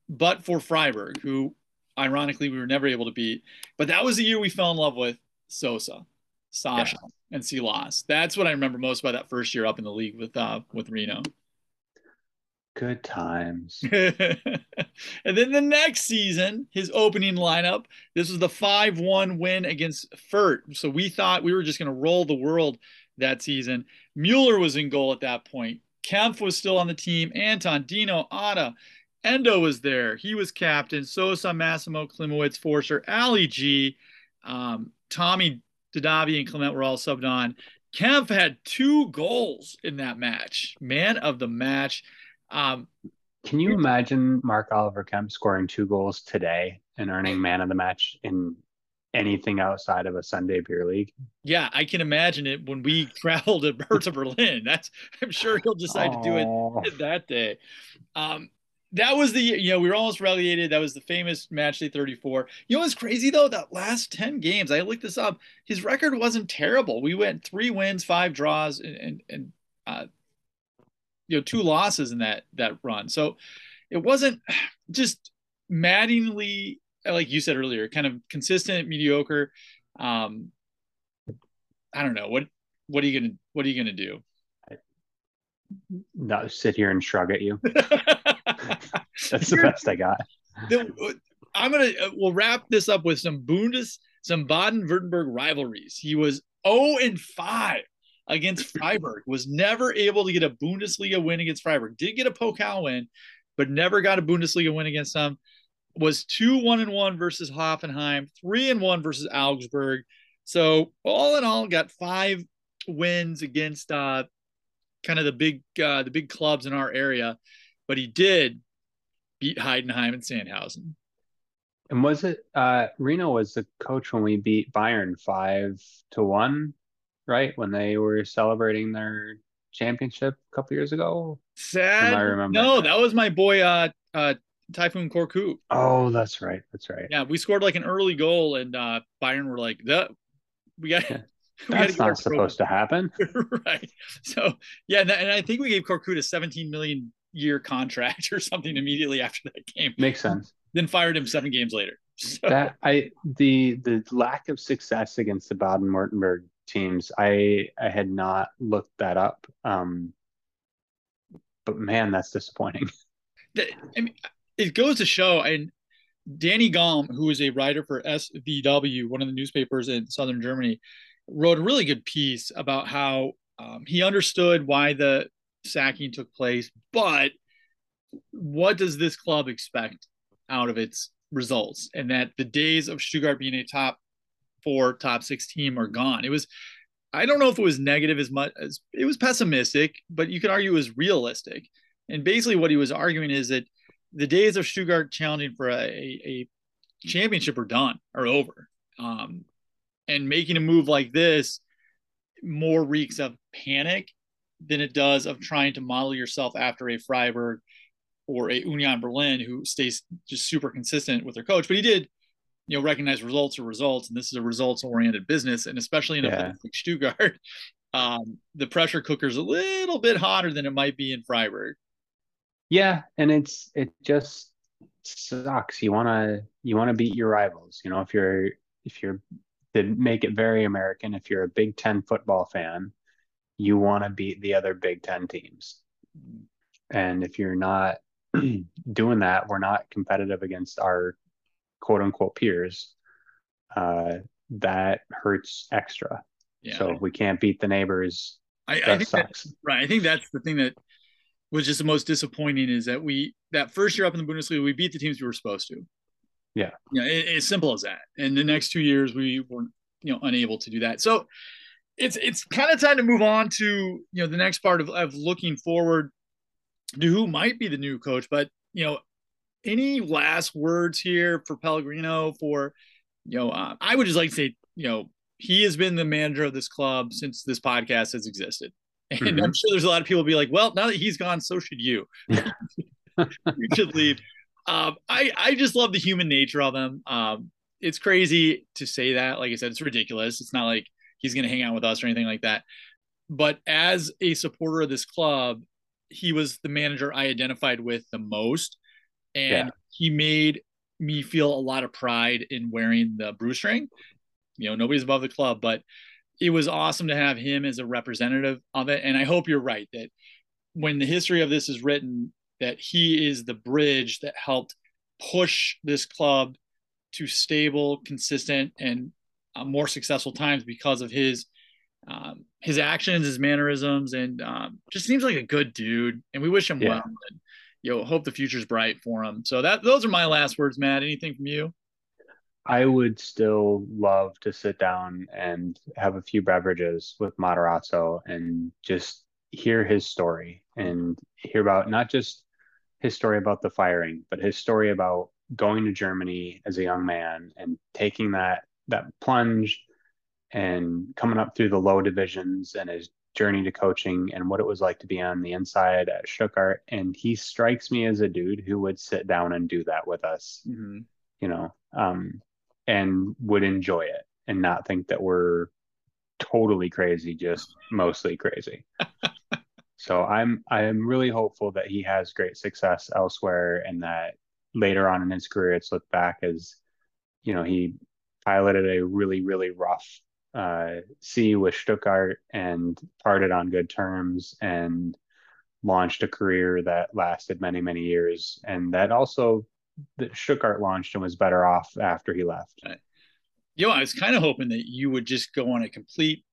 but for Freiburg, who ironically we were never able to beat. But that was the year we fell in love with Sosa, Sasha, yeah. and Silas. That's what I remember most about that first year up in the league with uh with Reno. Good times. and then the next season, his opening lineup, this was the 5 1 win against Fürth. So we thought we were just going to roll the world that season. Mueller was in goal at that point. Kempf was still on the team. Anton, Dino, Ada, Endo was there. He was captain. So Sosa, Massimo, Klimowicz, Forster, Ali G, um, Tommy Didavi, and Klement were all subbed on. Kempf had two goals in that match. Man of the match. Um, Can you imagine Marc Oliver Kempf scoring two goals today and earning man of the match in anything outside of a Sunday beer league? Yeah, I can imagine it when we travel to Hertha Berlin. That's I'm sure he'll decide Aww. to do it that day. Um, that was the you know we were almost relegated. That was the famous match day 34. You know what's crazy though? That last 10 games, I looked this up. His record wasn't terrible. We went three wins, five draws, and and, and uh, you know two losses in that that run. So it wasn't just maddeningly like you said earlier, kind of consistent, mediocre. Um, I don't know what what are you gonna what are you gonna do? Not sit here and shrug at you. That's the best I got. The, I'm gonna uh, we'll wrap this up with some Bundes, some Baden-Württemberg rivalries. He was 0 and 5 against Freiburg. Was never able to get a Bundesliga win against Freiburg. Did get a Pokal win, but never got a Bundesliga win against them. Was two one and one versus Hoffenheim, three and one versus Augsburg. So all in all, got five wins against uh, kind of the big uh, the big clubs in our area, but he did beat Heidenheim and Sandhausen. And was it uh, Reno was the coach when we beat Bayern five to one, right? When they were celebrating their championship a couple years ago. Sad. No, that was my boy uh uh Tayfun Korkut. Oh, that's right. That's right. Yeah, we scored like an early goal and uh Bayern were like, that we got That's not supposed to happen. right. So yeah, and, I think we gave Korkut a 17 million year contract or something immediately after that game. Makes sense. Then fired him seven games later. So. That I the the lack of success against the Baden-Württemberg teams, I I had not looked that up. Um, but man, that's disappointing. I mean, it goes to show, and Danny Gaume, who is a writer for SVW, one of the newspapers in southern Germany, wrote a really good piece about how um, he understood why the sacking took place, but what does this club expect out of its results? And that the days of Stuttgart being a top four, top six team are gone. It was, I don't know if it was negative as much as it was pessimistic, but you could argue it was realistic. And basically, what he was arguing is that the days of Stuttgart challenging for a, a championship are done, are over. Um, and making a move like this more reeks of panic than it does of trying to model yourself after a Freiburg or a Union Berlin who stays just super consistent with their coach. But he did, you know, recognize results are results, and this is a results oriented business, and especially in a yeah. like Stuttgart, um, the pressure cooker is a little bit hotter than it might be in Freiburg. Yeah, and it's it just sucks. You wanna you wanna beat your rivals. You know, if you're if you're to make it very American, if you're a Big Ten football fan, you want to beat the other Big Ten teams. And if you're not doing that, we're not competitive against our quote unquote peers. Uh, that hurts extra. Yeah. So we can't beat the neighbors. I, I think sucks. That, right. I think that's the thing that was just the most disappointing is that we that first year up in the Bundesliga we beat the teams we were supposed to. Yeah. You know, it, it's simple as that. And the next two years we were, you know, unable to do that. So it's it's kind of time to move on to you know the next part of, of looking forward to who might be the new coach. But you know, any last words here for Pellegrino for you know, uh, I would just like to say, you know, he has been the manager of this club since this podcast has existed. And mm-hmm. I'm sure there's a lot of people be like, well, now that he's gone, so should you. you should leave. Um, I I just love the human nature of him. Um, it's crazy to say that. Like I said, it's ridiculous. It's not like he's going to hang out with us or anything like that. But as a supporter of this club, he was the manager I identified with the most, and yeah. he made me feel a lot of pride in wearing the Brustring. You know, nobody's above the club, but it was awesome to have him as a representative of it. And I hope you're right that when the history of this is written, that he is the bridge that helped push this club to stable, consistent, and uh, more successful times because of his um, his actions, his mannerisms, and um, just seems like a good dude. And we wish him yeah. well. And, you know, hope the future's bright for him. So that those are my last words, Matt. Anything from you? I would still love to sit down and have a few beverages with Matarazzo and just hear his story and hear about not just his story about the firing, but his story about going to Germany as a young man and taking that that plunge and coming up through the low divisions and his journey to coaching and what it was like to be on the inside at Stuttgart. And he strikes me as a dude who would sit down and do that with us, mm-hmm. you know, um, and would enjoy it and not think that we're totally crazy, just mostly crazy. so I'm I'm really hopeful that he has great success elsewhere and that later on in his career it's looked back as you know he piloted a really really rough uh, sea with Stuttgart and parted on good terms and launched a career that lasted many many years and that also that Stuttgart launched and was better off after he left. Right yo, I was kind of hoping that you would just go on a complete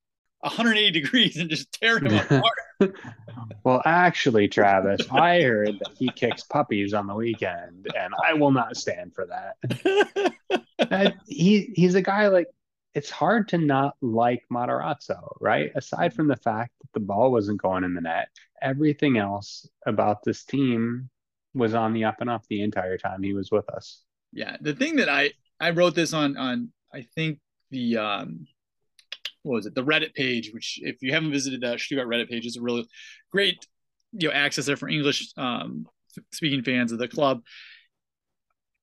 180 degrees and just tear him apart. well, actually, Travis, I heard that he kicks puppies on the weekend, and I will not stand for that. he he's a guy like it's hard to not like Matarazzo, right? Aside from the fact that the ball wasn't going in the net, everything else about this team was on the up and up the entire time he was with us. Yeah, the thing that I I wrote this on on I think the um, what was it the Reddit page, which if you haven't visited that Stuttgart Reddit page, is a really great you know access there for English um, speaking fans of the club.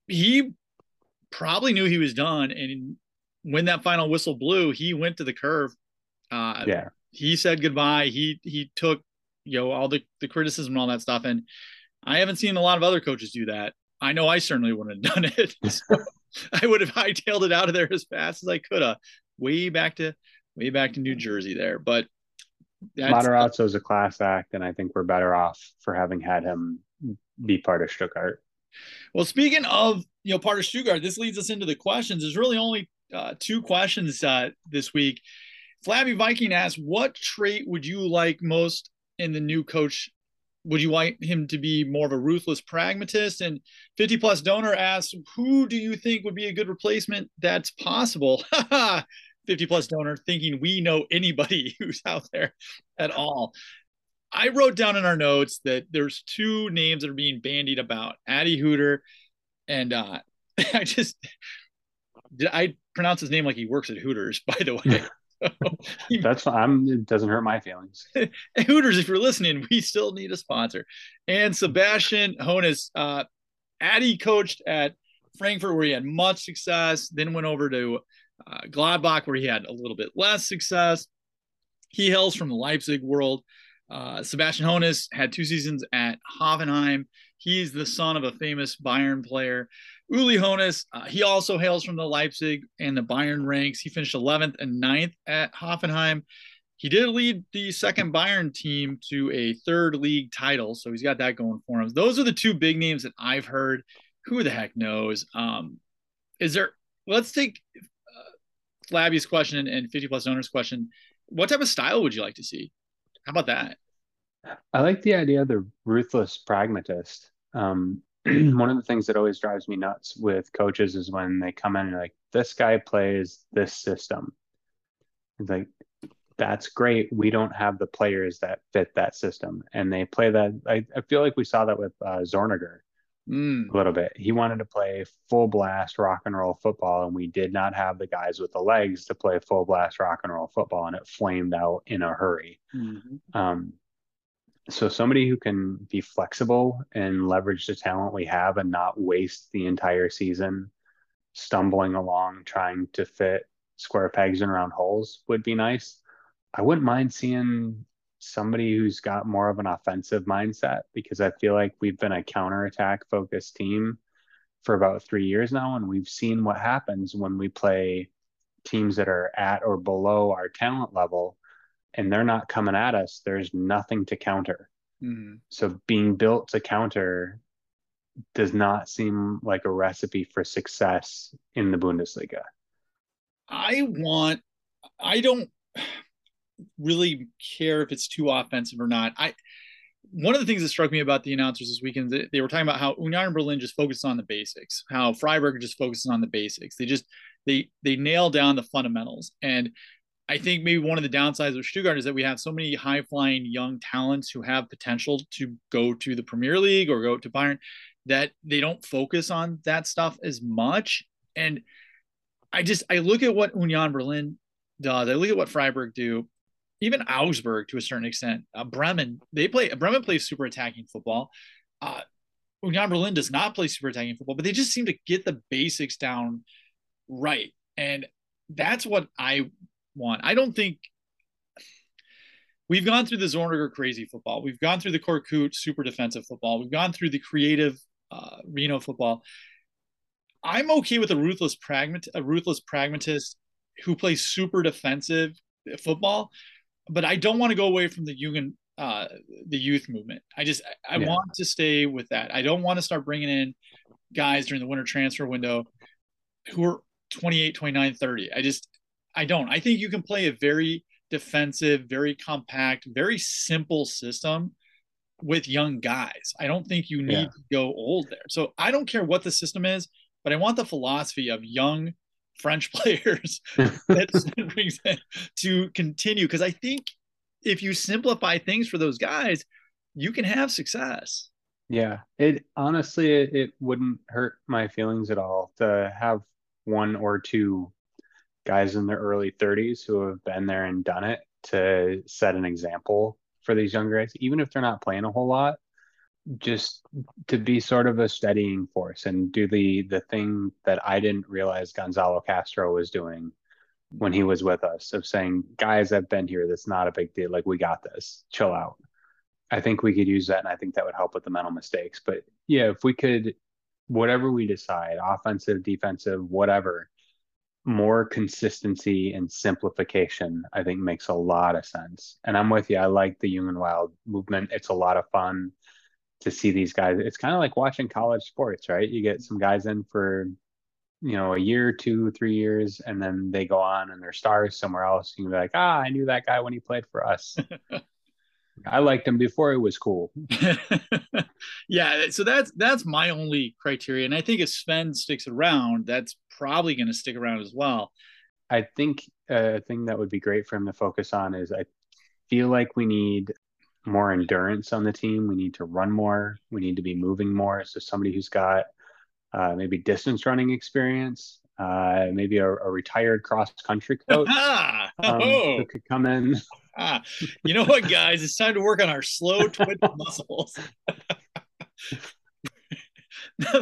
He probably knew he was done, and when that final whistle blew, he went to the curve. Uh, yeah, he said goodbye. He he took you know all the the criticism and all that stuff, and I haven't seen a lot of other coaches do that. I know I certainly wouldn't have done it. So I would have hightailed it out of there as fast as I could have, way back to way back to New Jersey there. But Matarazzo is a class act, and I think we're better off for having had him be part of Stuttgart. Well, speaking of you know part of Stuttgart, this leads us into the questions. There's really only uh, two questions uh, this week. Flabby Viking asks, "What trait would you like most in the new coach would you want him to be more of a ruthless pragmatist? And 50 plus donor asks, who do you think would be a good replacement that's possible? 50 plus donor thinking we know anybody who's out there at all. I wrote down in our notes that there's two names that are being bandied about Adi Hütter and uh, I just did I pronounce his name like he works at Hooters, by the way. That's I'm it doesn't hurt my feelings. Hooters, if you're listening, we still need a sponsor. And Sebastian Hoeneß, uh, Adi coached at Frankfurt where he had much success, then went over to uh, Gladbach where he had a little bit less success. He hails from the Leipzig world. Uh, Sebastian Hoeneß had two seasons at Hoffenheim. He's the son of a famous Bayern player. Uli Hoeneß, uh, he also hails from the Leipzig and the Bayern ranks. He finished 11th and 9th at Hoffenheim. He did lead the second Bayern team to a third league title, so he's got that going for him. Those are the two big names that I've heard. Who the heck knows? Um, is there? Let's take uh, Flabby's question and 50 plus owners question. What type of style would you like to see? How about that? I like the idea of the ruthless pragmatist. Um, one of the things that always drives me nuts with coaches is when they come in and like, this guy plays this system. It's like, that's great. We don't have the players that fit that system. And they play that. I, I feel like we saw that with uh, Zorniger mm. a little bit. He wanted to play full blast rock and roll football, and we did not have the guys with the legs to play full blast rock and roll football, and it flamed out in a hurry. Mm-hmm. Um, so somebody who can be flexible and leverage the talent we have and not waste the entire season stumbling along trying to fit square pegs in round holes would be nice. I wouldn't mind seeing somebody who's got more of an offensive mindset because I feel like we've been a counterattack focused team for about three years now, and we've seen what happens when we play teams that are at or below our talent level and they're not coming at us, there's nothing to counter. Mm-hmm. So being built to counter does not seem like a recipe for success in the Bundesliga. I want, I don't really care if it's too offensive or not. I, one of the things that struck me about the announcers this weekend, they were talking about how Union Berlin just focuses on the basics, how Freiburg just focuses on the basics. They just, they, they nail down the fundamentals. And I think maybe one of the downsides of Stuttgart is that we have so many high flying young talents who have potential to go to the Premier League or go to Bayern that they don't focus on that stuff as much. And I just I look at what Union Berlin does. I look at what Freiburg do. Even Augsburg to a certain extent. Uh, Bremen, they play Bremen plays super attacking football. Uh, Union Berlin does not play super attacking football, but they just seem to get the basics down right, and that's what I want. I don't think we've gone through the Zorniger crazy football. We've gone through the Korkut super defensive football. We've gone through the creative uh, Reno football. I'm okay with a ruthless pragmat a ruthless pragmatist who plays super defensive football, but I don't want to go away from the Jugend, uh, the youth movement. I just I, I yeah. want to stay with that. I don't want to start bringing in guys during the winter transfer window who are 28, 29, 30. I just I don't. I think you can play a very defensive, very compact, very simple system with young guys. I don't think you need yeah. to go old there. So I don't care what the system is, but I want the philosophy of young French players that brings in to continue. Because I think if you simplify things for those guys, you can have success. Yeah, it honestly it, it wouldn't hurt my feelings at all to have one or two guys in their early 30s who have been there and done it to set an example for these younger guys, even if they're not playing a whole lot, just to be sort of a steadying force and do the the thing that I didn't realize Gonzalo Castro was doing when he was with us of saying, guys, I've been here. That's not a big deal. Like we got this. Chill out. I think we could use that, and I think that would help with the mental mistakes. But yeah, if we could, whatever we decide, offensive, defensive, whatever, more consistency and simplification, I think makes a lot of sense. And I'm with you. I like the human Wild movement. It's a lot of fun to see these guys. It's kind of like watching college sports, right? You get some guys in for, you know, a year, two, three years, and then they go on and they're stars somewhere else. You can be like, ah, I knew that guy when he played for us. I liked him before it was cool. yeah, so that's that's my only criteria, and I think if Sven sticks around, that's probably going to stick around as well. I think a thing that would be great for him to focus on is I feel like we need more endurance on the team. We need to run more. We need to be moving more. So somebody who's got uh, maybe distance running experience, uh, maybe a, a, retired cross country coach um, oh. who could come in. Ah, you know what, guys? It's time to work on our slow twitch muscles.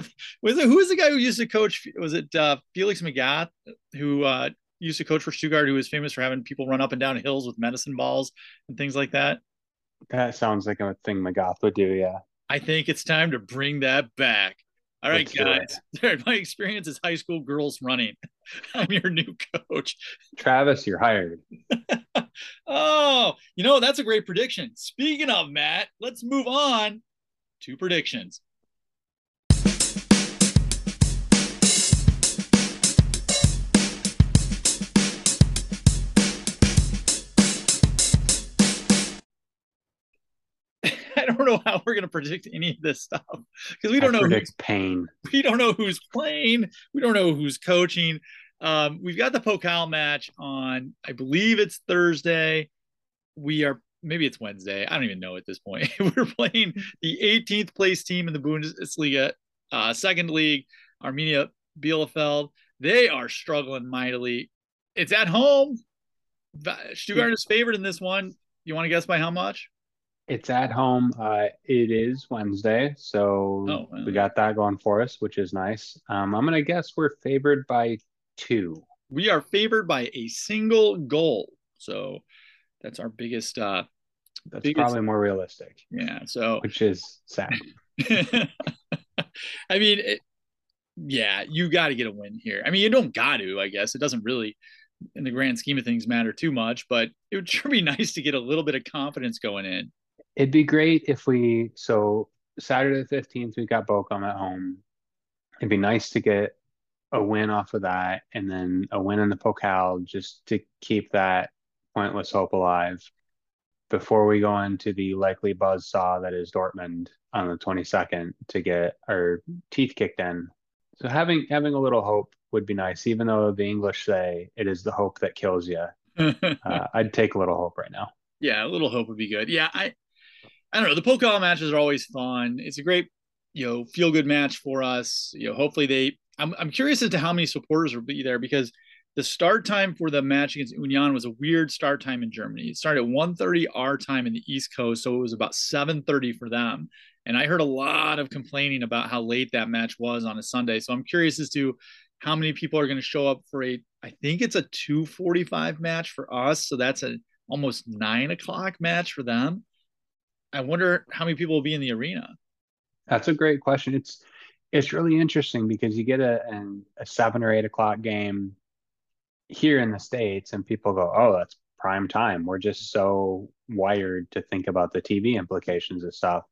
was it who was the guy who used to coach? Was it uh, Felix Magath who uh, used to coach for Stuttgart, who was famous for having people run up and down hills with medicine balls and things like that? That sounds like a thing Magath would do. Yeah, I think it's time to bring that back. All right, Let's guys. My experience is high school girls running. I'm your new coach. Travis, you're hired. oh, you know, that's a great prediction. Speaking of Matt, let's move on to predictions. Don't know how we're going to predict any of this stuff because we don't I know who's pain. We don't know who's playing. We don't know who's coaching. Um, we've got the Pokal match on, I believe it's Thursday. We are maybe it's Wednesday. I don't even know at this point. We're playing the 18th place team in the Bundesliga, uh, second league, Arminia Bielefeld. They are struggling mightily. It's at home. Stuttgart is favored in this one. You want to guess by how much? It's at home. Uh, it is Wednesday, so oh, we got that going for us, which is nice. Um, I'm gonna guess we're favored by two. We are favored by a single goal, so that's our biggest. Uh, that's biggest, probably more realistic. Yeah. So which is sad. I mean, it, yeah, you got to get a win here. I mean, you don't got to. I guess it doesn't really in the grand scheme of things matter too much, but it would sure be nice to get a little bit of confidence going in. It'd be great if we so Saturday the fifteenth we got Bochum at home. It'd be nice to get a win off of that, and then a win in the Pokal just to keep that pointless hope alive before we go into the likely buzz saw that is Dortmund on the 22nd to get our teeth kicked in. So having having a little hope would be nice, even though the English say it is the hope that kills you. uh, I'd take a little hope right now. Yeah, a little hope would be good. Yeah, I I don't know. The Pokal matches are always fun. It's a great, you know, feel good match for us. You know, hopefully they. I'm I'm curious as to how many supporters will be there because the start time for the match against Union was a weird start time in Germany. It started at 1.30 our time in the East Coast, so it was about 7.30 for them. And I heard a lot of complaining about how late that match was on a Sunday. So I'm curious as to how many people are going to show up for a, I think it's a 245 match for us. So that's a almost nine o'clock match for them. I wonder how many people will be in the arena. That's a great question. It's it's really interesting because you get a an, a seven or eight o'clock game here in the states, and people go, "Oh, that's prime time." We're just so wired to think about the TV implications of stuff.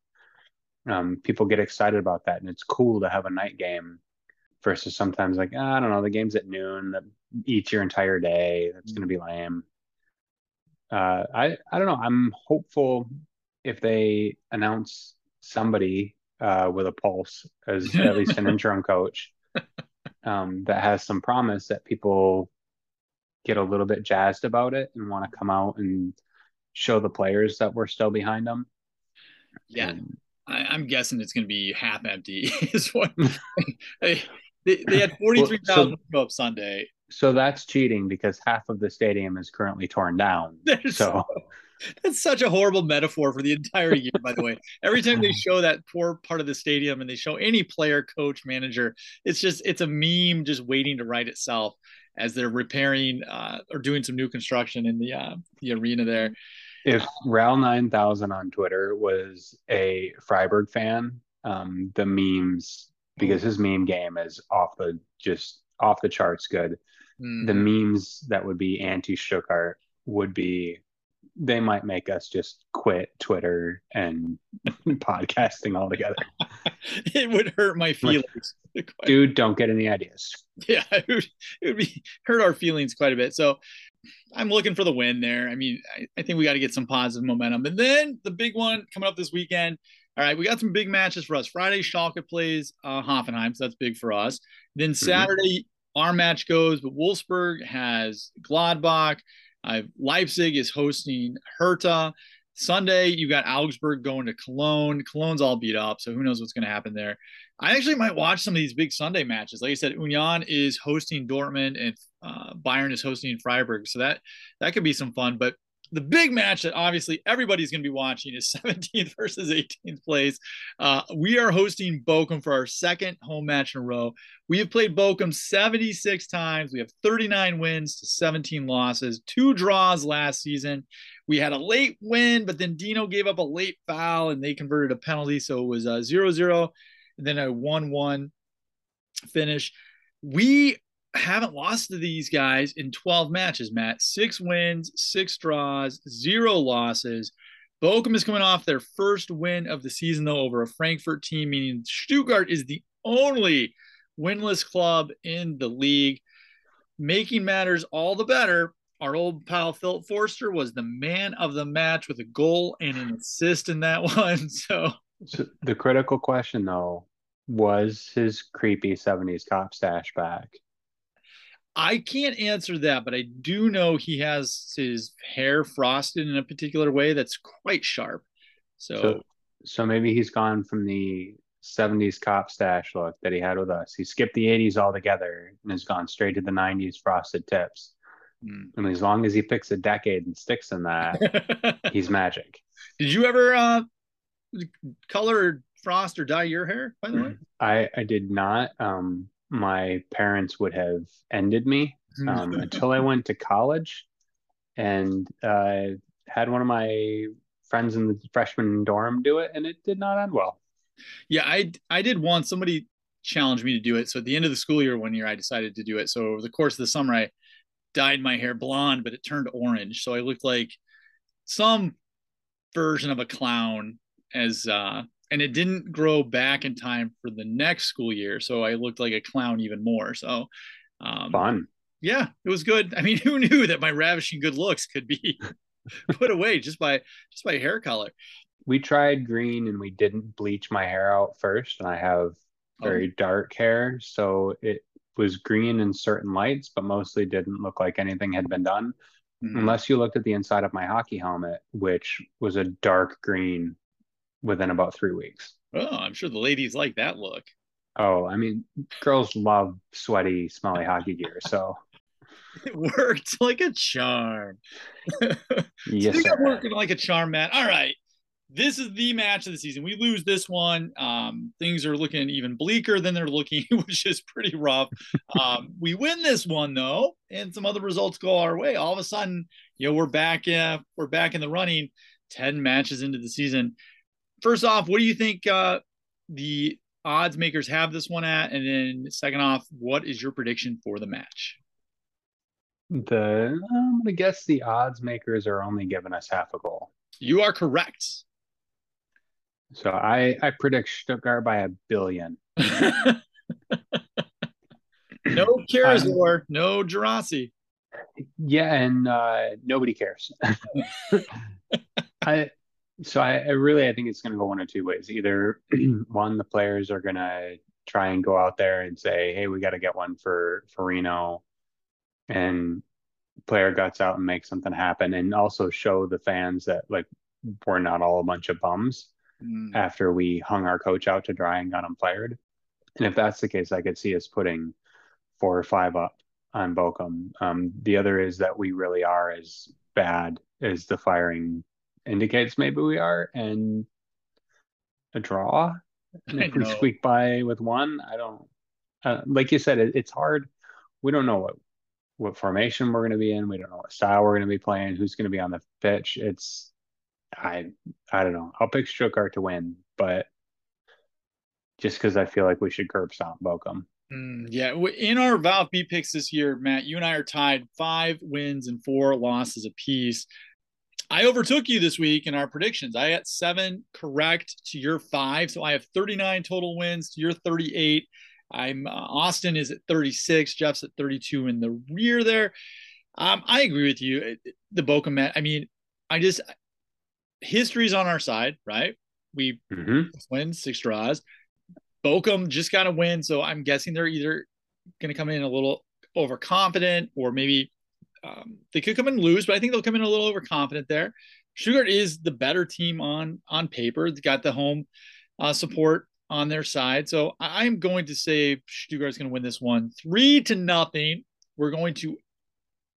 Um, people get excited about that, and it's cool to have a night game versus sometimes like oh, I don't know, the game's at noon that eats your entire day. That's going to be lame. Uh, I I don't know. I'm hopeful if they announce somebody uh, with a pulse as at least an interim coach um, that has some promise that people get a little bit jazzed about it and want to come out and show the players that we're still behind them. Yeah. And, I, am guessing it's going to be half empty. Is what they, they, had 43,000 well, so, up Sunday. So that's cheating because half of the stadium is currently torn down. There's so that's such a horrible metaphor for the entire year, by the way. Every time they show that poor part of the stadium and they show any player, coach, manager, it's just it's a meme just waiting to write itself as they're repairing uh, or doing some new construction in the uh, the arena there. If Ral nine thousand on Twitter was a Freiburg fan, um, the memes because his meme game is off the just off the charts good. Mm. The memes that would be anti Stuttgart would be they might make us just quit Twitter and podcasting altogether. it would hurt my feelings. Dude, don't get any ideas. Yeah, it would, it would, be hurt our feelings quite a bit. So I'm looking for the win there. I mean, I, I think we got to get some positive momentum. And then the big one coming up this weekend. All right, we got some big matches for us. Friday, Schalke plays uh, Hoffenheim, so that's big for us. Then mm-hmm. Saturday, mm-hmm. our match goes, but Wolfsburg has Gladbach. Uh, Leipzig is hosting Hertha. Sunday, You've got Augsburg going to Cologne. Cologne's all beat up, so who knows what's going to happen there. I actually might watch some of these big Sunday matches. Like I said, Union is hosting Dortmund and uh, Bayern is hosting Freiburg, so that that could be some fun. But the big match that obviously everybody's going to be watching is 17th versus 18th place. Uh, we are hosting Bochum for our second home match in a row. We have played Bochum 76 times. We have 39 wins to 17 losses, two draws last season. We had a late win, but then Dino gave up a late foul and they converted a penalty. So it was a 0 0 and then a 1 1 finish. We haven't lost to these guys in 12 matches, Matt. Six wins, six draws, zero losses. Bochum is coming off their first win of the season, though, over a Frankfurt team, meaning Stuttgart is the only winless club in the league. Making matters all the better, our old pal Philipp Förster was the man of the match with a goal and an assist in that one. So, so the critical question, though, was his creepy 70s cop stash back? I can't answer that, but I do know he has his hair frosted in a particular way that's quite sharp. So, so, so maybe he's gone from the 70s cop stash look that he had with us. He skipped the 80s altogether and has gone straight to the 90s frosted tips. Mm. And as long as he picks a decade and sticks in that, he's magic. Did you ever uh, color, frost, or dye your hair? By the way, I I did not. Um, my parents would have ended me hmm. um, until I went to college and uh, had one of my friends in the freshman dorm do it, and it did not end well. Yeah, I I did once. Somebody challenged me to do it. So at the end of the school year, one year, I decided to do it. So over the course of the summer, I dyed my hair blonde, but it turned orange. So I looked like some version of a clown as uh, and it didn't grow back in time for the next school year. So I looked like a clown even more. So um, fun. Yeah, it was good. I mean, who knew that my ravishing good looks could be put away just by just by hair color? We tried green and we didn't bleach my hair out first, and I have very oh. dark hair, so it was green in certain lights, but mostly didn't look like anything had been done. Mm-hmm. Unless you looked at the inside of my hockey helmet, which was a dark green within about three weeks. Oh, I'm sure the ladies like that look. Oh, I mean, girls love sweaty, smelly hockey gear. So It worked like a charm. Yes, Speaking working like a charm, Matt. All right. This is the match of the season. We lose this one. Um, things are looking even bleaker than they're looking, which is pretty rough. Um, we win this one though, and some other results go our way. All of a sudden, you know, we're back. Uh, we're back in the running. Ten matches into the season. First off, what do you think uh, the odds makers have this one at? And then second off, what is your prediction for the match? The I'm gonna guess the odds makers are only giving us half a goal. You are correct. So I I predict Stuttgart by a billion. no Karazor, no Guirassy. Yeah, and uh, nobody cares. I so I, I really I think it's gonna go one of two ways. Either one, the players are gonna try and go out there and say, "Hey, we got to get one for for Rino," and player guts out and make something happen, and also show the fans that like we're not all a bunch of bums Mm. after we hung our coach out to dry and got him fired. And if that's the case, I could see us putting four or five up on Bochum. Um, the other is that we really are as bad as the firing indicates maybe we are, and a draw. And if we squeak by with one, I don't. Uh, like you said, it, it's hard. We don't know what what formation we're going to be in. We don't know what style we're going to be playing. Who's going to be on the pitch? It's I I don't know. I'll pick Stuttgart to win, but just because I feel like we should curb stomp Bochum. Mm, yeah, in our VfB picks this year, Matt, you and I are tied five wins and four losses apiece. I overtook you this week in our predictions. I got seven correct to your five, so I have 39 total wins to your 38. I'm uh, Austin is at 36, Jeff's at 32 in the rear there. Um, I agree with you. The Bochum. I mean, I just history's on our side, right? We Mm-hmm. six six draws. Bochum just got a win, so I'm guessing they're either going to come in a little overconfident or maybe um, they could come and lose, but I think they'll come in a little overconfident there. Stuttgart is the better team on on paper. They got the home uh, support on their side, so I- I'm going to say Stuttgart's going to win this one three to nothing. We're going to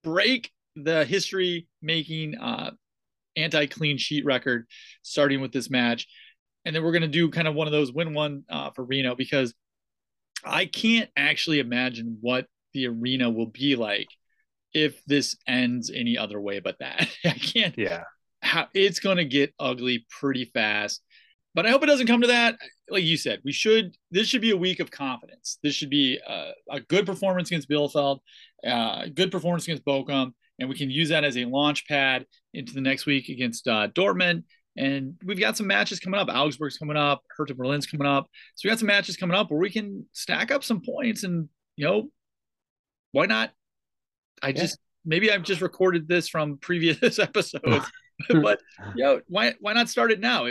break the history making uh, anti clean sheet record starting with this match and then we're going to do kind of one of those win one uh, for Rino because I can't actually imagine what the arena will be like if this ends any other way but that. I can't. Yeah. How it's going to get ugly pretty fast. But I hope it doesn't come to that. Like you said, we should. This should be a week of confidence. This should be a, a good performance against Bielefeld, uh, good performance against Bochum, and we can use that as a launch pad into the next week against uh, Dortmund. And we've got some matches coming up. Augsburg's coming up. Hertha Berlin's coming up. So we got some matches coming up where we can stack up some points. And you know, why not? I Yeah. just maybe I've just recorded this from previous episodes, but know, why why not start it now?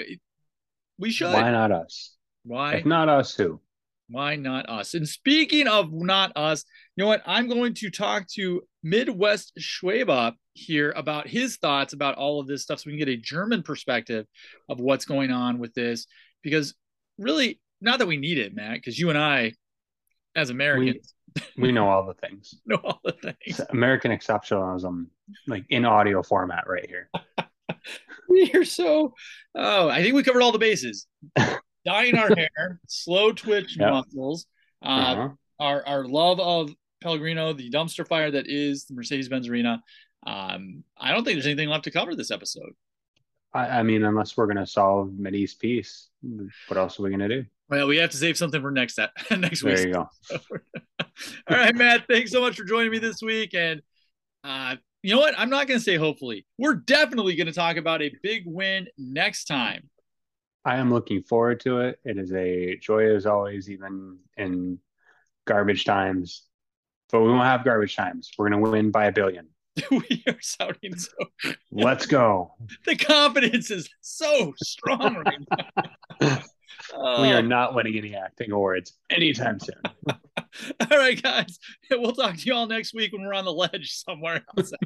We should. Why not us? Why? If not us, who? Why not us? And speaking of not us, you know what? I'm going to talk to Midwest Schwaba here about his thoughts about all of this stuff so we can get a German perspective of what's going on with this. Because really, not that we need it, Matt, because you and I, as Americans, We know all the things. know all the things. It's American exceptionalism, like in audio format, right here. We are so, oh, I think we covered all the bases. Dyeing our hair, slow twitch Yep. muscles, uh, Uh-huh. our our love of Pellegrino, the dumpster fire that is the Mercedes Benz Arena. Um, I don't think there's anything left to cover this episode. I, I mean, unless we're gonna solve Mideast peace, what else are we gonna do? Well, we have to save something for next next week. There you go. All right, Matt. Thanks so much for joining me this week. And uh, you know what? I'm not going to say hopefully. We're definitely going to talk about a big win next time. I am looking forward to it. It is a joy as always, even in garbage times. But we won't have garbage times. We're gonna win by a billion. we are sounding so. Let's go. The confidence is so strong right now. We are not winning any acting awards anytime soon. All right, guys. We'll talk to you all next week when we're on the ledge somewhere else.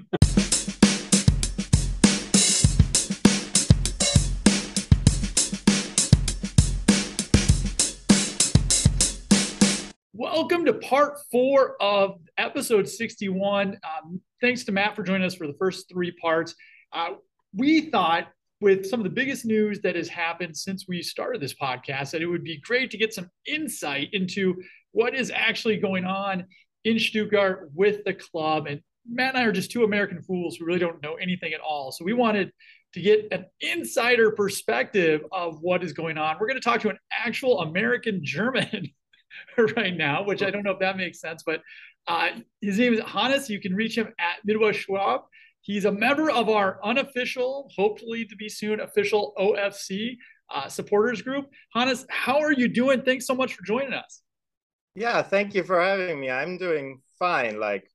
Welcome to part four of episode 61. Um, thanks to Matt for joining us for the first three parts. Uh, we thought, with some of the biggest news that has happened since we started this podcast, that it would be great to get some insight into what is actually going on in Stuttgart with the club. And Matt and I are just two American fools who really don't know anything at all. So we wanted to get an insider perspective of what is going on. We're going to talk to an actual American German right now, which I don't know if that makes sense, but uh, his name is Hannes. You can reach him at Midwest Schwab. He's a member of our unofficial, hopefully to be soon official OFC uh, supporters group. Hannes, how are you doing? Thanks so much for joining us. Yeah, thank you for having me. I'm doing fine. Like,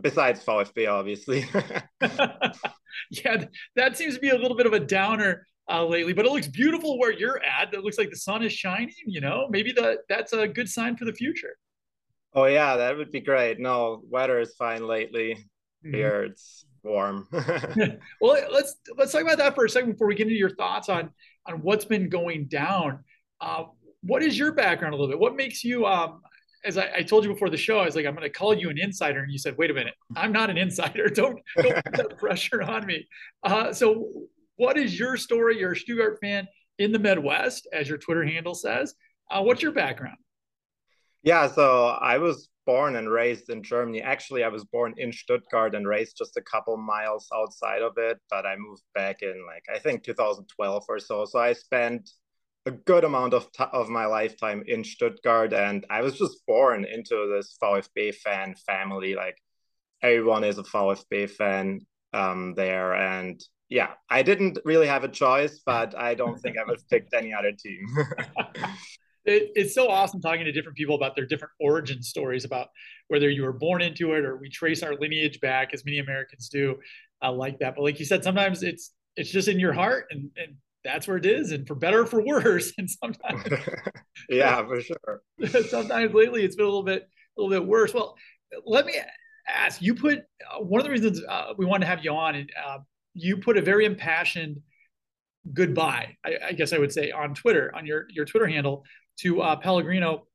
besides VfB, obviously. yeah, that seems to be a little bit of a downer uh, lately, but it looks beautiful where you're at. It looks like the sun is shining. You know, maybe the that's a good sign for the future. Oh yeah, that would be great. No, weather is fine lately. Mm-hmm. Here it's warm. well, let's let's talk about that for a second before we get into your thoughts on on what's been going down. Uh, what is your background a little bit? What makes you um, as I, I, told you before the show, I was like, I'm going to call you an insider, and you said, "Wait a minute, I'm not an insider. Don't don't put that pressure on me." Uh, so, what is your story? You're a Stuttgart fan in the Midwest, as your Twitter handle says. Uh, what's your background? Yeah, so I was born and raised in Germany. Actually, I was born in Stuttgart and raised just a couple miles outside of it, but I moved back in like I think 2012 or so. So I spent a good amount of t- of my lifetime in Stuttgart, and I was just born into this VfB fan family. Like everyone is a VfB fan um, there, and yeah, I didn't really have a choice, but I don't think I would have picked any other team. it, it's so awesome talking to different people about their different origin stories about whether you were born into it or we trace our lineage back, as many Americans do, I like that. But like you said, sometimes it's it's just in your heart, and, and that's where it is. And for better or for worse and sometimes yeah for sure. sometimes lately it's been a little bit a little bit worse. Well let me ask you put uh, one of the reasons uh, we wanted to have you on and uh, you put a very impassioned goodbye I, I, guess i would say on twitter on your your twitter handle to uh, pellegrino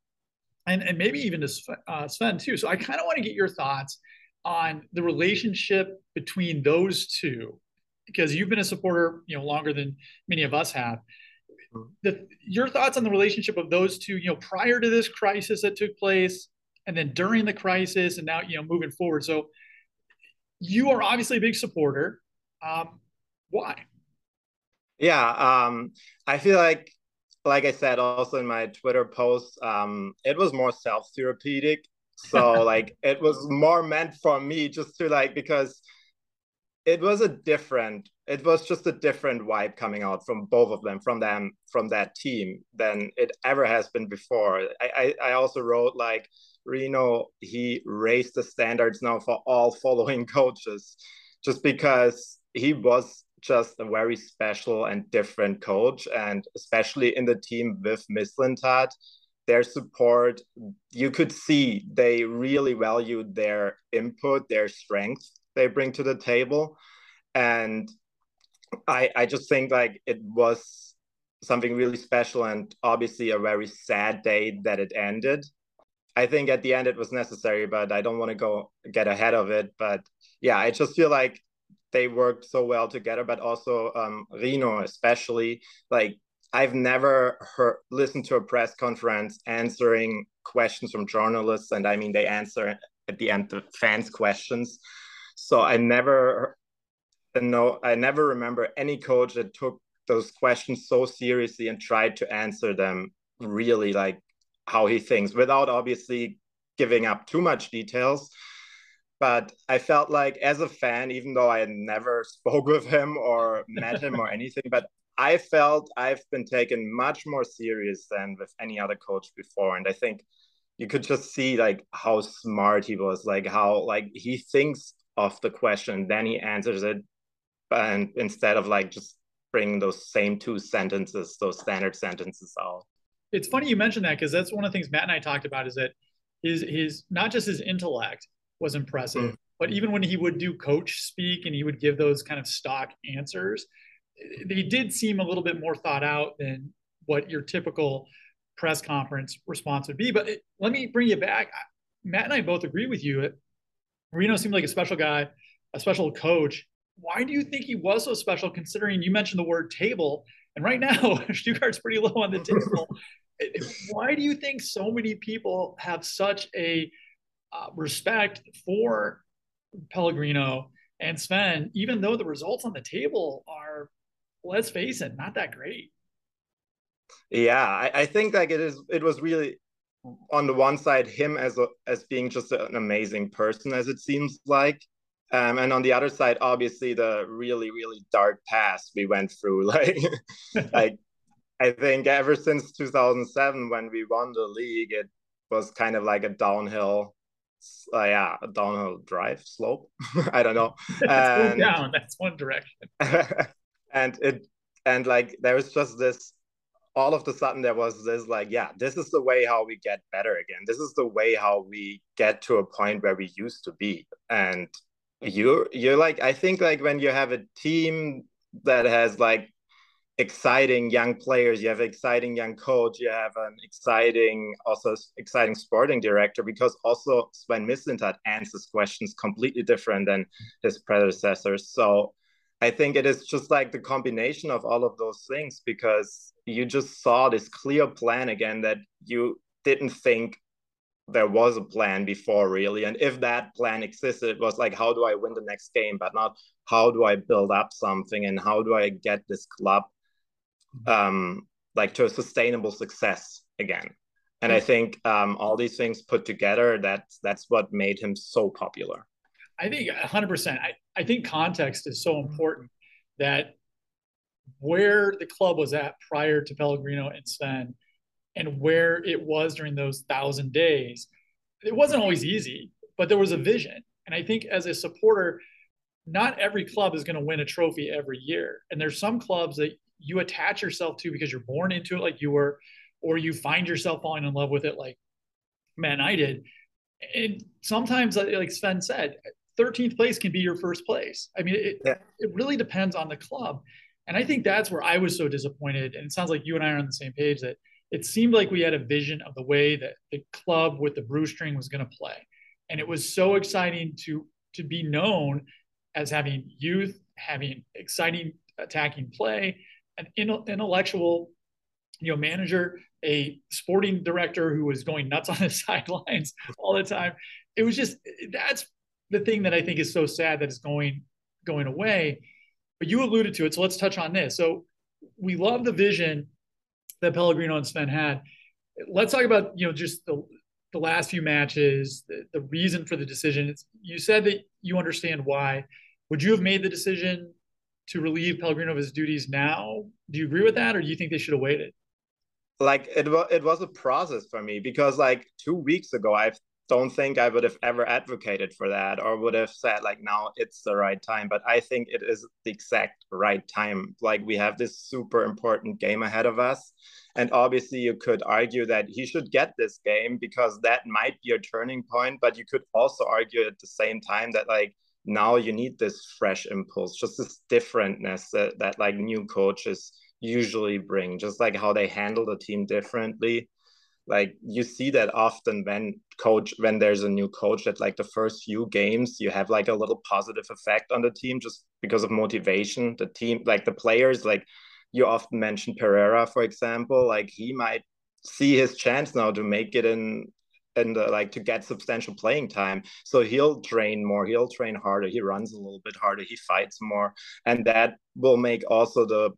and, and maybe even to Sven, uh, Sven too so i kind of want to get your thoughts on the relationship between those two because you've been a supporter, you know, longer than many of us have. Mm-hmm. The, your thoughts on the relationship of those two, you know, prior to this crisis that took place, and then during the crisis, and now you know moving forward. So, you are obviously a big supporter. Um, why? Yeah, um, I feel like, like I said, also in my Twitter post, um, it was more self-therapeutic. So like it was more meant for me just to like because it was a different it was just a different vibe coming out from both of them from them from that team than it ever has been before i i, I also wrote like rino he raised the standards now for all following coaches just because he was just a very special and different coach and especially in the team with mislintat their support you could see they really valued their input their strength they bring to the table. And i i just think like it was something really special and obviously a very sad day that it ended. I think at the end it was necessary but i don't want to go get ahead of it. But yeah i just feel like they worked so well together but also um rino especially like i've never heard listened to a press conference answering questions from journalists and i mean they answer at the end the fans questions so I never no, I never remember any coach that took those questions so seriously and tried to answer them really like how he thinks without obviously giving up too much details. But I felt like as a fan, even though I had never spoke with him or met him or anything, but I felt I've been taken much more serious than with any other coach before. And I think you could just see like how smart he was, like how like he thinks of the question, then he answers it, and instead of like just bringing those same two sentences, those standard sentences out. It's funny you mentioned that because that's one of the things Matt and I talked about is that his his not just his intellect was impressive, mm. but even when he would do coach speak and he would give those kind of stock answers, they did seem a little bit more thought out than what your typical press conference response would be. But it, let me bring you back. Matt and I both agree with you. Marino seemed like a special guy, a special coach. Why do you think he was so special? Considering you mentioned the word table, and right now Stuttgart's pretty low on the table. Why do you think so many people have such a uh, respect for Pellegrino and Sven, even though the results on the table are, let's face it, not that great? Yeah, I, I think like it is. It was really on the one side him as a as being just an amazing person, as it seems like, um, and on the other side, obviously the really really dark past we went through. Like, like I think ever since 2007 when we won the league, it was kind of like a downhill uh, yeah, downhill drive slope. I don't know. and, down. That's one direction. and it and like there was just this all of a sudden there was this like yeah this is the way how we get better again this is the way how we get to a point where we used to be and you're you're like i think like when you have a team that has like exciting young players. You have exciting young coach. You have an exciting also exciting sporting director because also sven mislintat answers questions completely different than his predecessors so I think it is just like the combination of all of those things because you just saw this clear plan again that you didn't think there was a plan before really. And if that plan existed it was like how do i win the next game? But not how do i build up something and how do i get this club um like to a sustainable success again and i think um all these things put together that's that's what made him so popular I think 100%. I, I think context is so important that where the club was at prior to Pellegrino and Sven and where it was during those thousand days, it wasn't always easy, but there was a vision. And I think as a supporter, not every club is going to win a trophy every year. And there's some clubs that you attach yourself to because you're born into it like you were, or you find yourself falling in love with it like Man I did. And sometimes, uh, like Sven said, 13th place can be your first place. I mean, it, yeah. it really depends on the club. And I think that's where I was so disappointed. And it sounds like you and I are on the same page that it seemed like we had a vision of the way that the club with the Brustring was going to play. And it was so exciting to to be known as having youth, having exciting attacking play, an intellectual, you know, manager, a sporting director who was going nuts on the sidelines all the time. It was just that's the thing that I think is so sad that is going going away. But you alluded to it, so let's touch on this. So we love the vision that Pellegrino and Sven had. Let's talk about you know just the the last few matches, the, the reason for the decision. It's, you said that you understand why. Would you have made the decision to relieve Pellegrino of his duties now? Do you agree with that, or do you think they should have waited? Like it was, it was a process for me because like two weeks ago, I've don't think I would have ever advocated for that or would have said like now it's the right time. But I think it is the exact right time. Like we have this super important game ahead of us. And obviously you could argue that he should get this game because that might be a turning point. But you could also argue at the same time that like now you need this fresh impulse, just this differentness that, that like new coaches usually bring, just like how they handle the team differently. Like you see that often when coach when there's a new coach that like the first few games you have like a little positive effect on the team just because of motivation. The team like the players like you often mentioned pereira for example like he might see his chance now to make it in and uh, like to get substantial playing time. So he'll train more he'll train harder he runs a little bit harder he fights more and that will make also the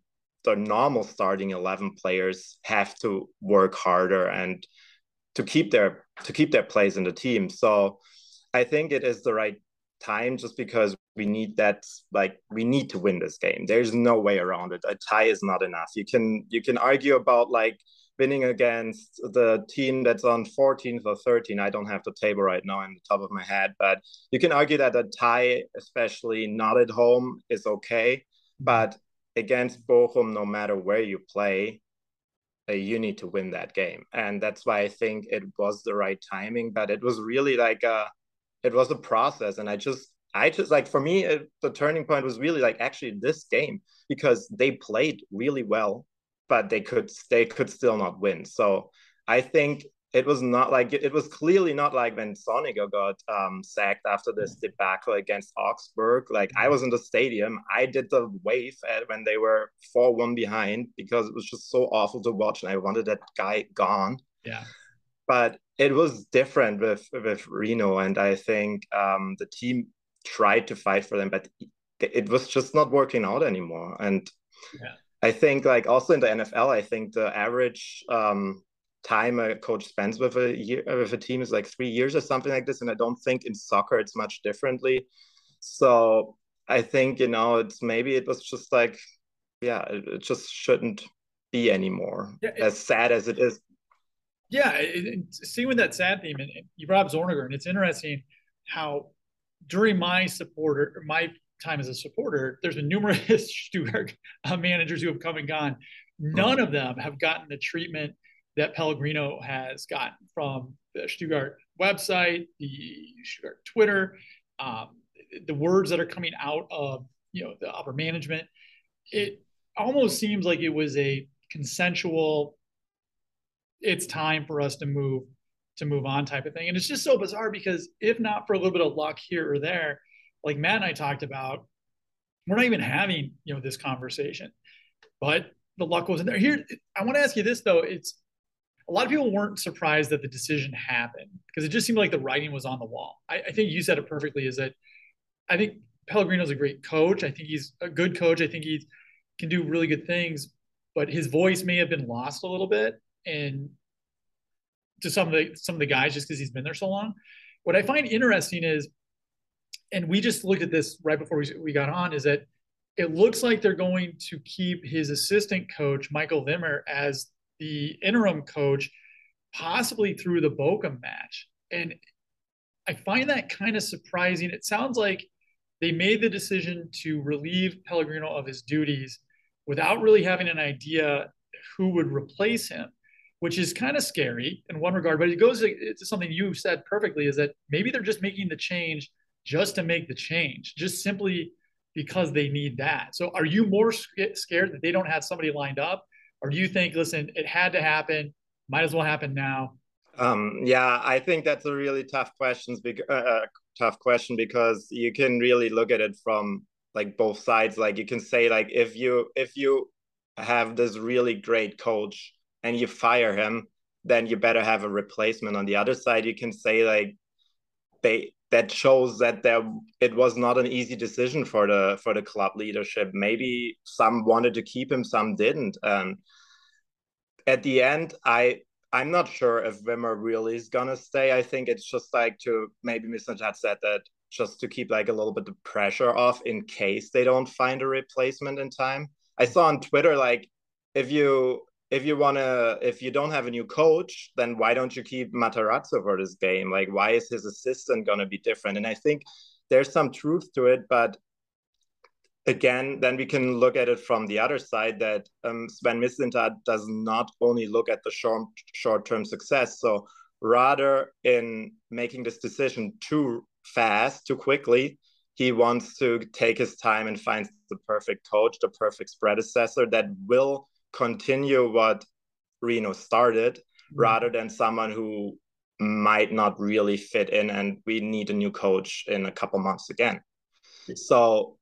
the normal starting 11 players have to work harder and to keep their to keep their place in the team. So i think it is the right time just because we need that like we need to win this game. There's no way around it. A tie is not enough. You can you can argue about like winning against the team that's on 14th or 13th. I don't have the table right now in the top of my head but you can argue that a tie especially not at home is okay but against Bochum, no matter where you play, uh, you need to win that game. And that's why I think it was the right timing. But it was really like a, it was a process. And I just, I just like, for me, it, the turning point was really like actually this game because they played really well. But they could they could still not win. So I think it was not like it was clearly not like when Zorniger got um, sacked after this debacle against Augsburg. Like I was in the stadium, I did the wave at, when they were four one behind because it was just so awful to watch, and I wanted that guy gone. Yeah, but it was different with with Rino, and I think um, the team tried to fight for them, but it was just not working out anymore. And yeah. I think like also in the NFL, I think the average um, time a coach spends with a year with a team is like three years or something like this. And I don't think in soccer it's much differently. So I think you know it's maybe it was just like yeah, it, it just shouldn't be anymore. Yeah, it, as sad as it is. Yeah, it, seeing with that sad theme, and you brought up Zorniger, and it's interesting how during my supporter my time as a supporter, there's been numerous Stuttgart uh, managers who have come and gone. None of them have gotten the treatment that Pellegrino has gotten from the Stuttgart website, the Stuttgart Twitter, um, the words that are coming out of you know the upper management. It almost seems like it was a consensual. It's time for us to move to move on type of thing, and it's just so bizarre because if not for a little bit of luck here or there, like Matt and I talked about, we're not even having you know this conversation. But the luck wasn't there. Here, I want to ask you this though. It's a lot of people weren't surprised that the decision happened because it just seemed like the writing was on the wall. I, I think you said it perfectly. Is that I think Pellegrino's a great coach. I think he's a good coach. I think he can do really good things, but his voice may have been lost a little bit and to some of the some of the guys just because he's been there so long. What I find interesting is and we just looked at this right before we, we got on, is that it looks like they're going to keep his assistant coach, Michael Wimmer, as the interim coach, possibly through the Bochum match. And I find that kind of surprising. It sounds like they made the decision to relieve Pellegrino of his duties without really having an idea who would replace him, which is kind of scary in one regard. But it goes to something you said perfectly is that maybe they're just making the change just to make the change, just simply because they need that. So are you more scared that they don't have somebody lined up? Or do you think, listen, it had to happen, might as well happen now? Um, yeah, I think that's a really tough question. Uh, uh, tough question because you can really look at it from like both sides. Like you can say like if you if you have this really great coach and you fire him, then you better have a replacement. On the other side, you can say like they that shows that there it was not an easy decision for the for the club leadership. Maybe some wanted to keep him, some didn't. And at the end, I I'm not sure if Wimmer really is gonna stay. I think it's just like to maybe Mr. Chat said that just to keep like a little bit of pressure off in case they don't find a replacement in time. I saw on Twitter like if you if you want to if you don't have a new coach then why don't you keep Matarazzo for this game? Like why is his assistant going to be different? And i think there's some truth to it but again then we can look at it from the other side that um, sven mislintat does not only look at the short short term success so rather in making this decision too fast too quickly he wants to take his time and find the perfect coach the perfect predecessor that will continue what Rino started mm-hmm. rather than someone who might not really fit in and we need a new coach in a couple months again. So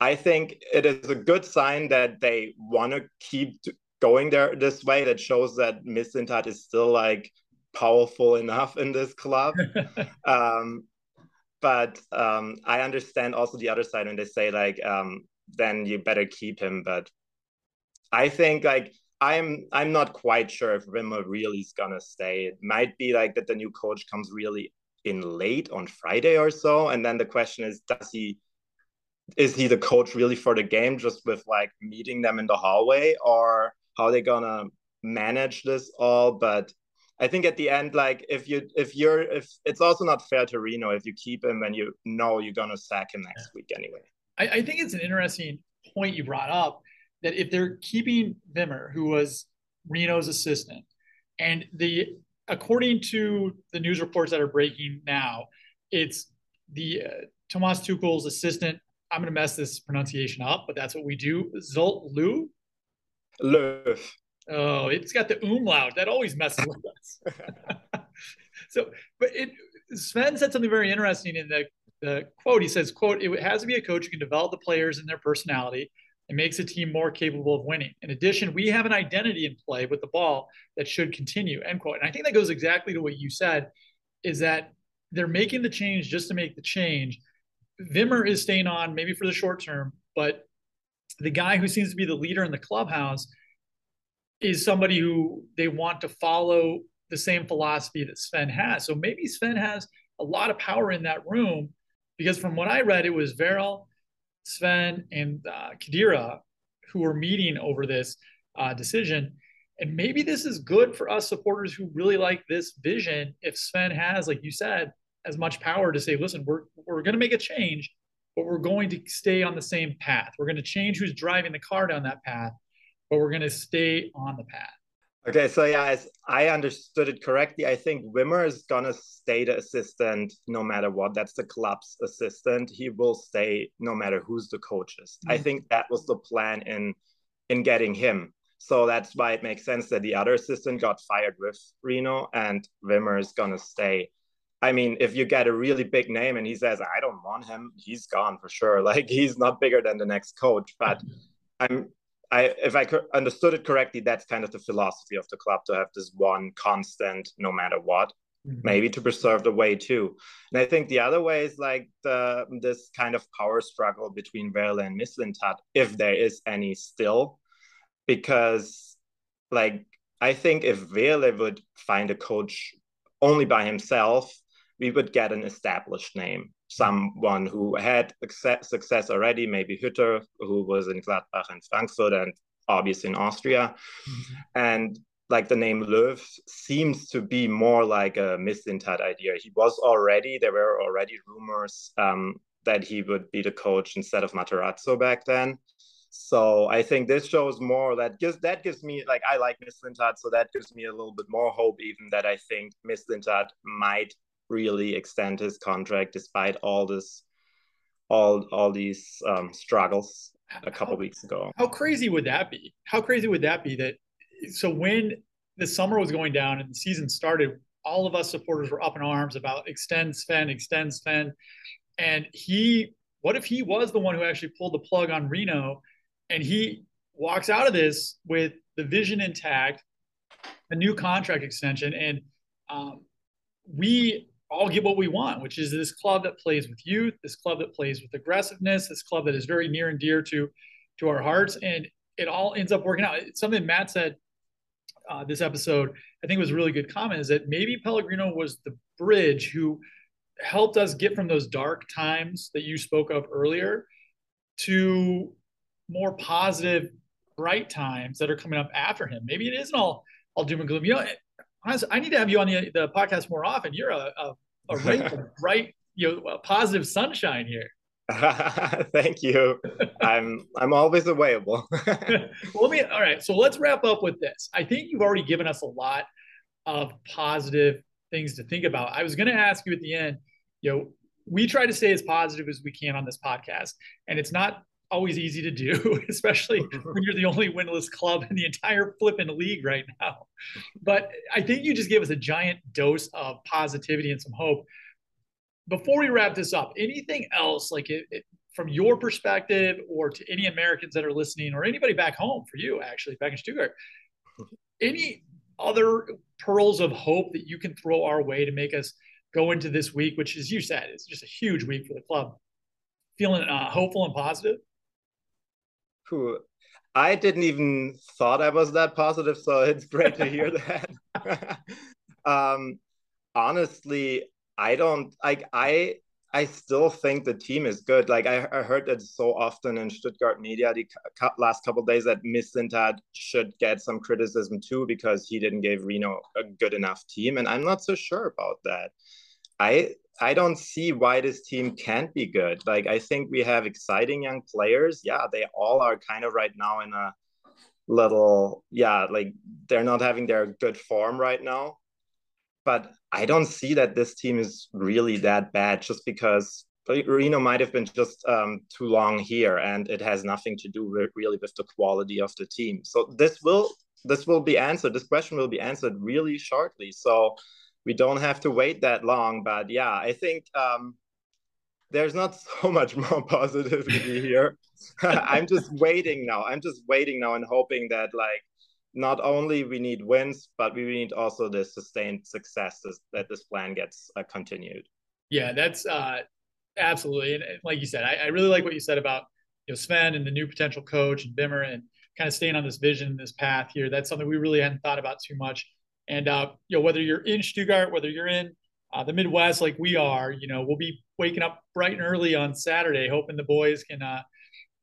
I think it is a good sign that they want to keep going there this way. That shows that Mislintat is still like powerful enough in this club. um, but um, I understand also the other side when they say like, um, then you better keep him. But I think like I'm I'm not quite sure if Wimmer really is gonna stay. It might be like that the new coach comes really in late on Friday or so, and then the question is, does he is he the coach really for the game, just with like meeting them in the hallway, or how they gonna manage this all? But I think at the end, like if you if you're if it's also not fair to Rino if you keep him and you know you're gonna sack him next week anyway. I, I think it's an interesting point you brought up that if they're keeping Wimmer, who was Rino's assistant, and the according to the news reports that are breaking now, it's the uh, Thomas Tuchel's assistant. I'm going to mess this pronunciation up, but that's what we do. Zsolt Lu. Löw. Oh, it's got the umlaut. That always messes with us. so, but it Sven said something very interesting in the, the quote. He says, quote, it has to be a coach who can develop the players and their personality and makes a team more capable of winning. In addition, we have an identity in play with the ball that should continue, end quote. And I think that goes exactly to what you said, is that they're making the change just to make the change. Wimmer is staying on maybe for the short term, but the guy who seems to be the leader in the clubhouse is somebody who they want to follow the same philosophy that Sven has. So maybe Sven has a lot of power in that room because from what I read, it was Wehrle, Sven, and uh, Khedira who were meeting over this uh, decision. And maybe this is good for us supporters who really like this vision. If Sven has, like you said, as much power to say, listen, we're we're going to make a change, but we're going to stay on the same path. We're going to change who's driving the car down that path, but we're going to stay on the path. Okay, so yeah, as I understood it correctly, I think Wimmer is gonna stay the assistant no matter what. That's the club's assistant. He will stay no matter who's the coaches. Mm-hmm. I think that was the plan in in getting him. So that's why it makes sense that the other assistant got fired with Rino and Wimmer is gonna stay. I mean, if you get a really big name and he says, I don't want him, he's gone for sure. Like he's not bigger than the next coach. But I'm I, if I understood it correctly, that's kind of the philosophy of the club to have this one constant, no matter what. Mm-hmm. Maybe to preserve the way too, and I think the other way is like the this kind of power struggle between Wehrle and Mislintat, if there is any still, because like I think if Wehrle would find a coach only by himself, we would get an established name someone who had success already, maybe Hütter, who was in Gladbach and Frankfurt and obviously in Austria. Mm-hmm. And like the name Löw seems to be more like a Mislintat idea. He was already, there were already rumors um, that he would be the coach instead of Matarazzo back then. So I think this shows more that gives that gives me like I like Miss Mislintat, so that gives me a little bit more hope even that I think Miss Mislintat might really extend his contract despite all this all all these um, struggles a couple how, weeks ago. How crazy would that be? How crazy would that be that so when the summer was going down and the season started, all of us supporters were up in arms about extend Sven, extend Sven. And he, what if he was the one who actually pulled the plug on Rino and he walks out of this with the vision intact, a new contract extension, and um, we all get what we want, which is this club that plays with youth, this club that plays with aggressiveness, this club that is very near and dear to to our hearts, and it all ends up working out. It's something Matt said uh, this episode, I think was a really good comment, is that maybe Pellegrino was the bridge who helped us get from those dark times that you spoke of earlier to more positive, bright times that are coming up after him. Maybe it isn't all all doom and gloom. You know, I need to have you on the, the podcast more often. You're a, a, a of bright, you know, positive sunshine here. Thank you. I'm I'm always available. well, let me. All right, so let's wrap up with this. I think you've already given us a lot of positive things to think about. I was going to ask you at the end. You know, we try to stay as positive as we can on this podcast, and it's not always easy to do, especially when you're the only winless club in the entire flipping league right now. But I think you just gave us a giant dose of positivity and some hope. Before we wrap this up, anything else like it, it, from your perspective or to any Americans that are listening or anybody back home for you, actually, back in Stuttgart, any other pearls of hope that you can throw our way to make us go into this week, which, as you said, is just a huge week for the club? Feeling uh, hopeful and positive? Cool. I didn't even thought I was that positive, so it's great to hear that. um, honestly, I don't like I I still think the team is good. Like I, I heard that so often in Stuttgart media the last couple days that Mislintat should get some criticism too because he didn't give Rino a good enough team, and I'm not so sure about that. I I don't see why this team can't be good. Like I think we have exciting young players. Yeah, they all are kind of right now in a little yeah, like they're not having their good form right now. But I don't see that this team is really that bad just because Rino might have been just um, too long here, and it has nothing to do with, really with the quality of the team. So this will this will be answered. This question will be answered really shortly. So we don't have to wait that long. But yeah, I think um, there's not so much more positivity here. I'm just waiting now. I'm just waiting now and hoping that like not only we need wins, but we need also the sustained success that this plan gets uh, continued. Yeah, that's uh, absolutely. And like you said, I, I, really like what you said about you know Sven and the new potential coach and Wimmer and kind of staying on this vision, this path here. That's something we really hadn't thought about too much. And uh, you know, whether you're in Stuttgart, whether you're in uh, the Midwest like we are, you know, we'll be waking up bright and early on Saturday, hoping the boys can uh,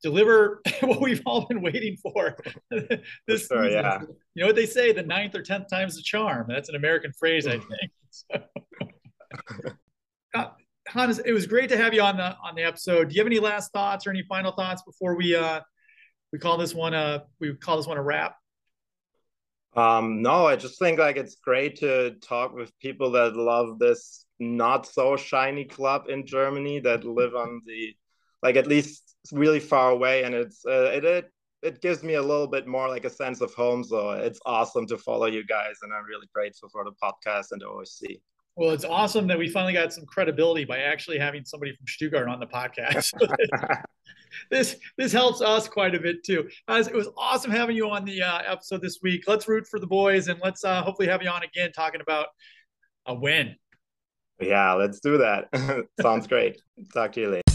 deliver what we've all been waiting for this sure, season. Yeah. You know what they say, the ninth or tenth time's the charm. That's an American phrase, I think. So, uh, Hans, it was great to have you on the on the episode. Do you have any last thoughts or any final thoughts before we uh we call this one a we call this one a wrap? Um, no, I just think like it's great to talk with people that love this not so shiny club in Germany that live on the like at least really far away, and it's uh, it, it it gives me a little bit more like a sense of home. So it's awesome to follow you guys, and I'm really grateful for the podcast and the OSC. Well, it's awesome that we finally got some credibility by actually having somebody from Stuttgart on the podcast. this this helps us quite a bit too. As it was awesome having you on the uh, episode this week. Let's root for the boys and let's uh, hopefully have you on again talking about a win. Yeah, let's do that. Sounds great. Talk to you later.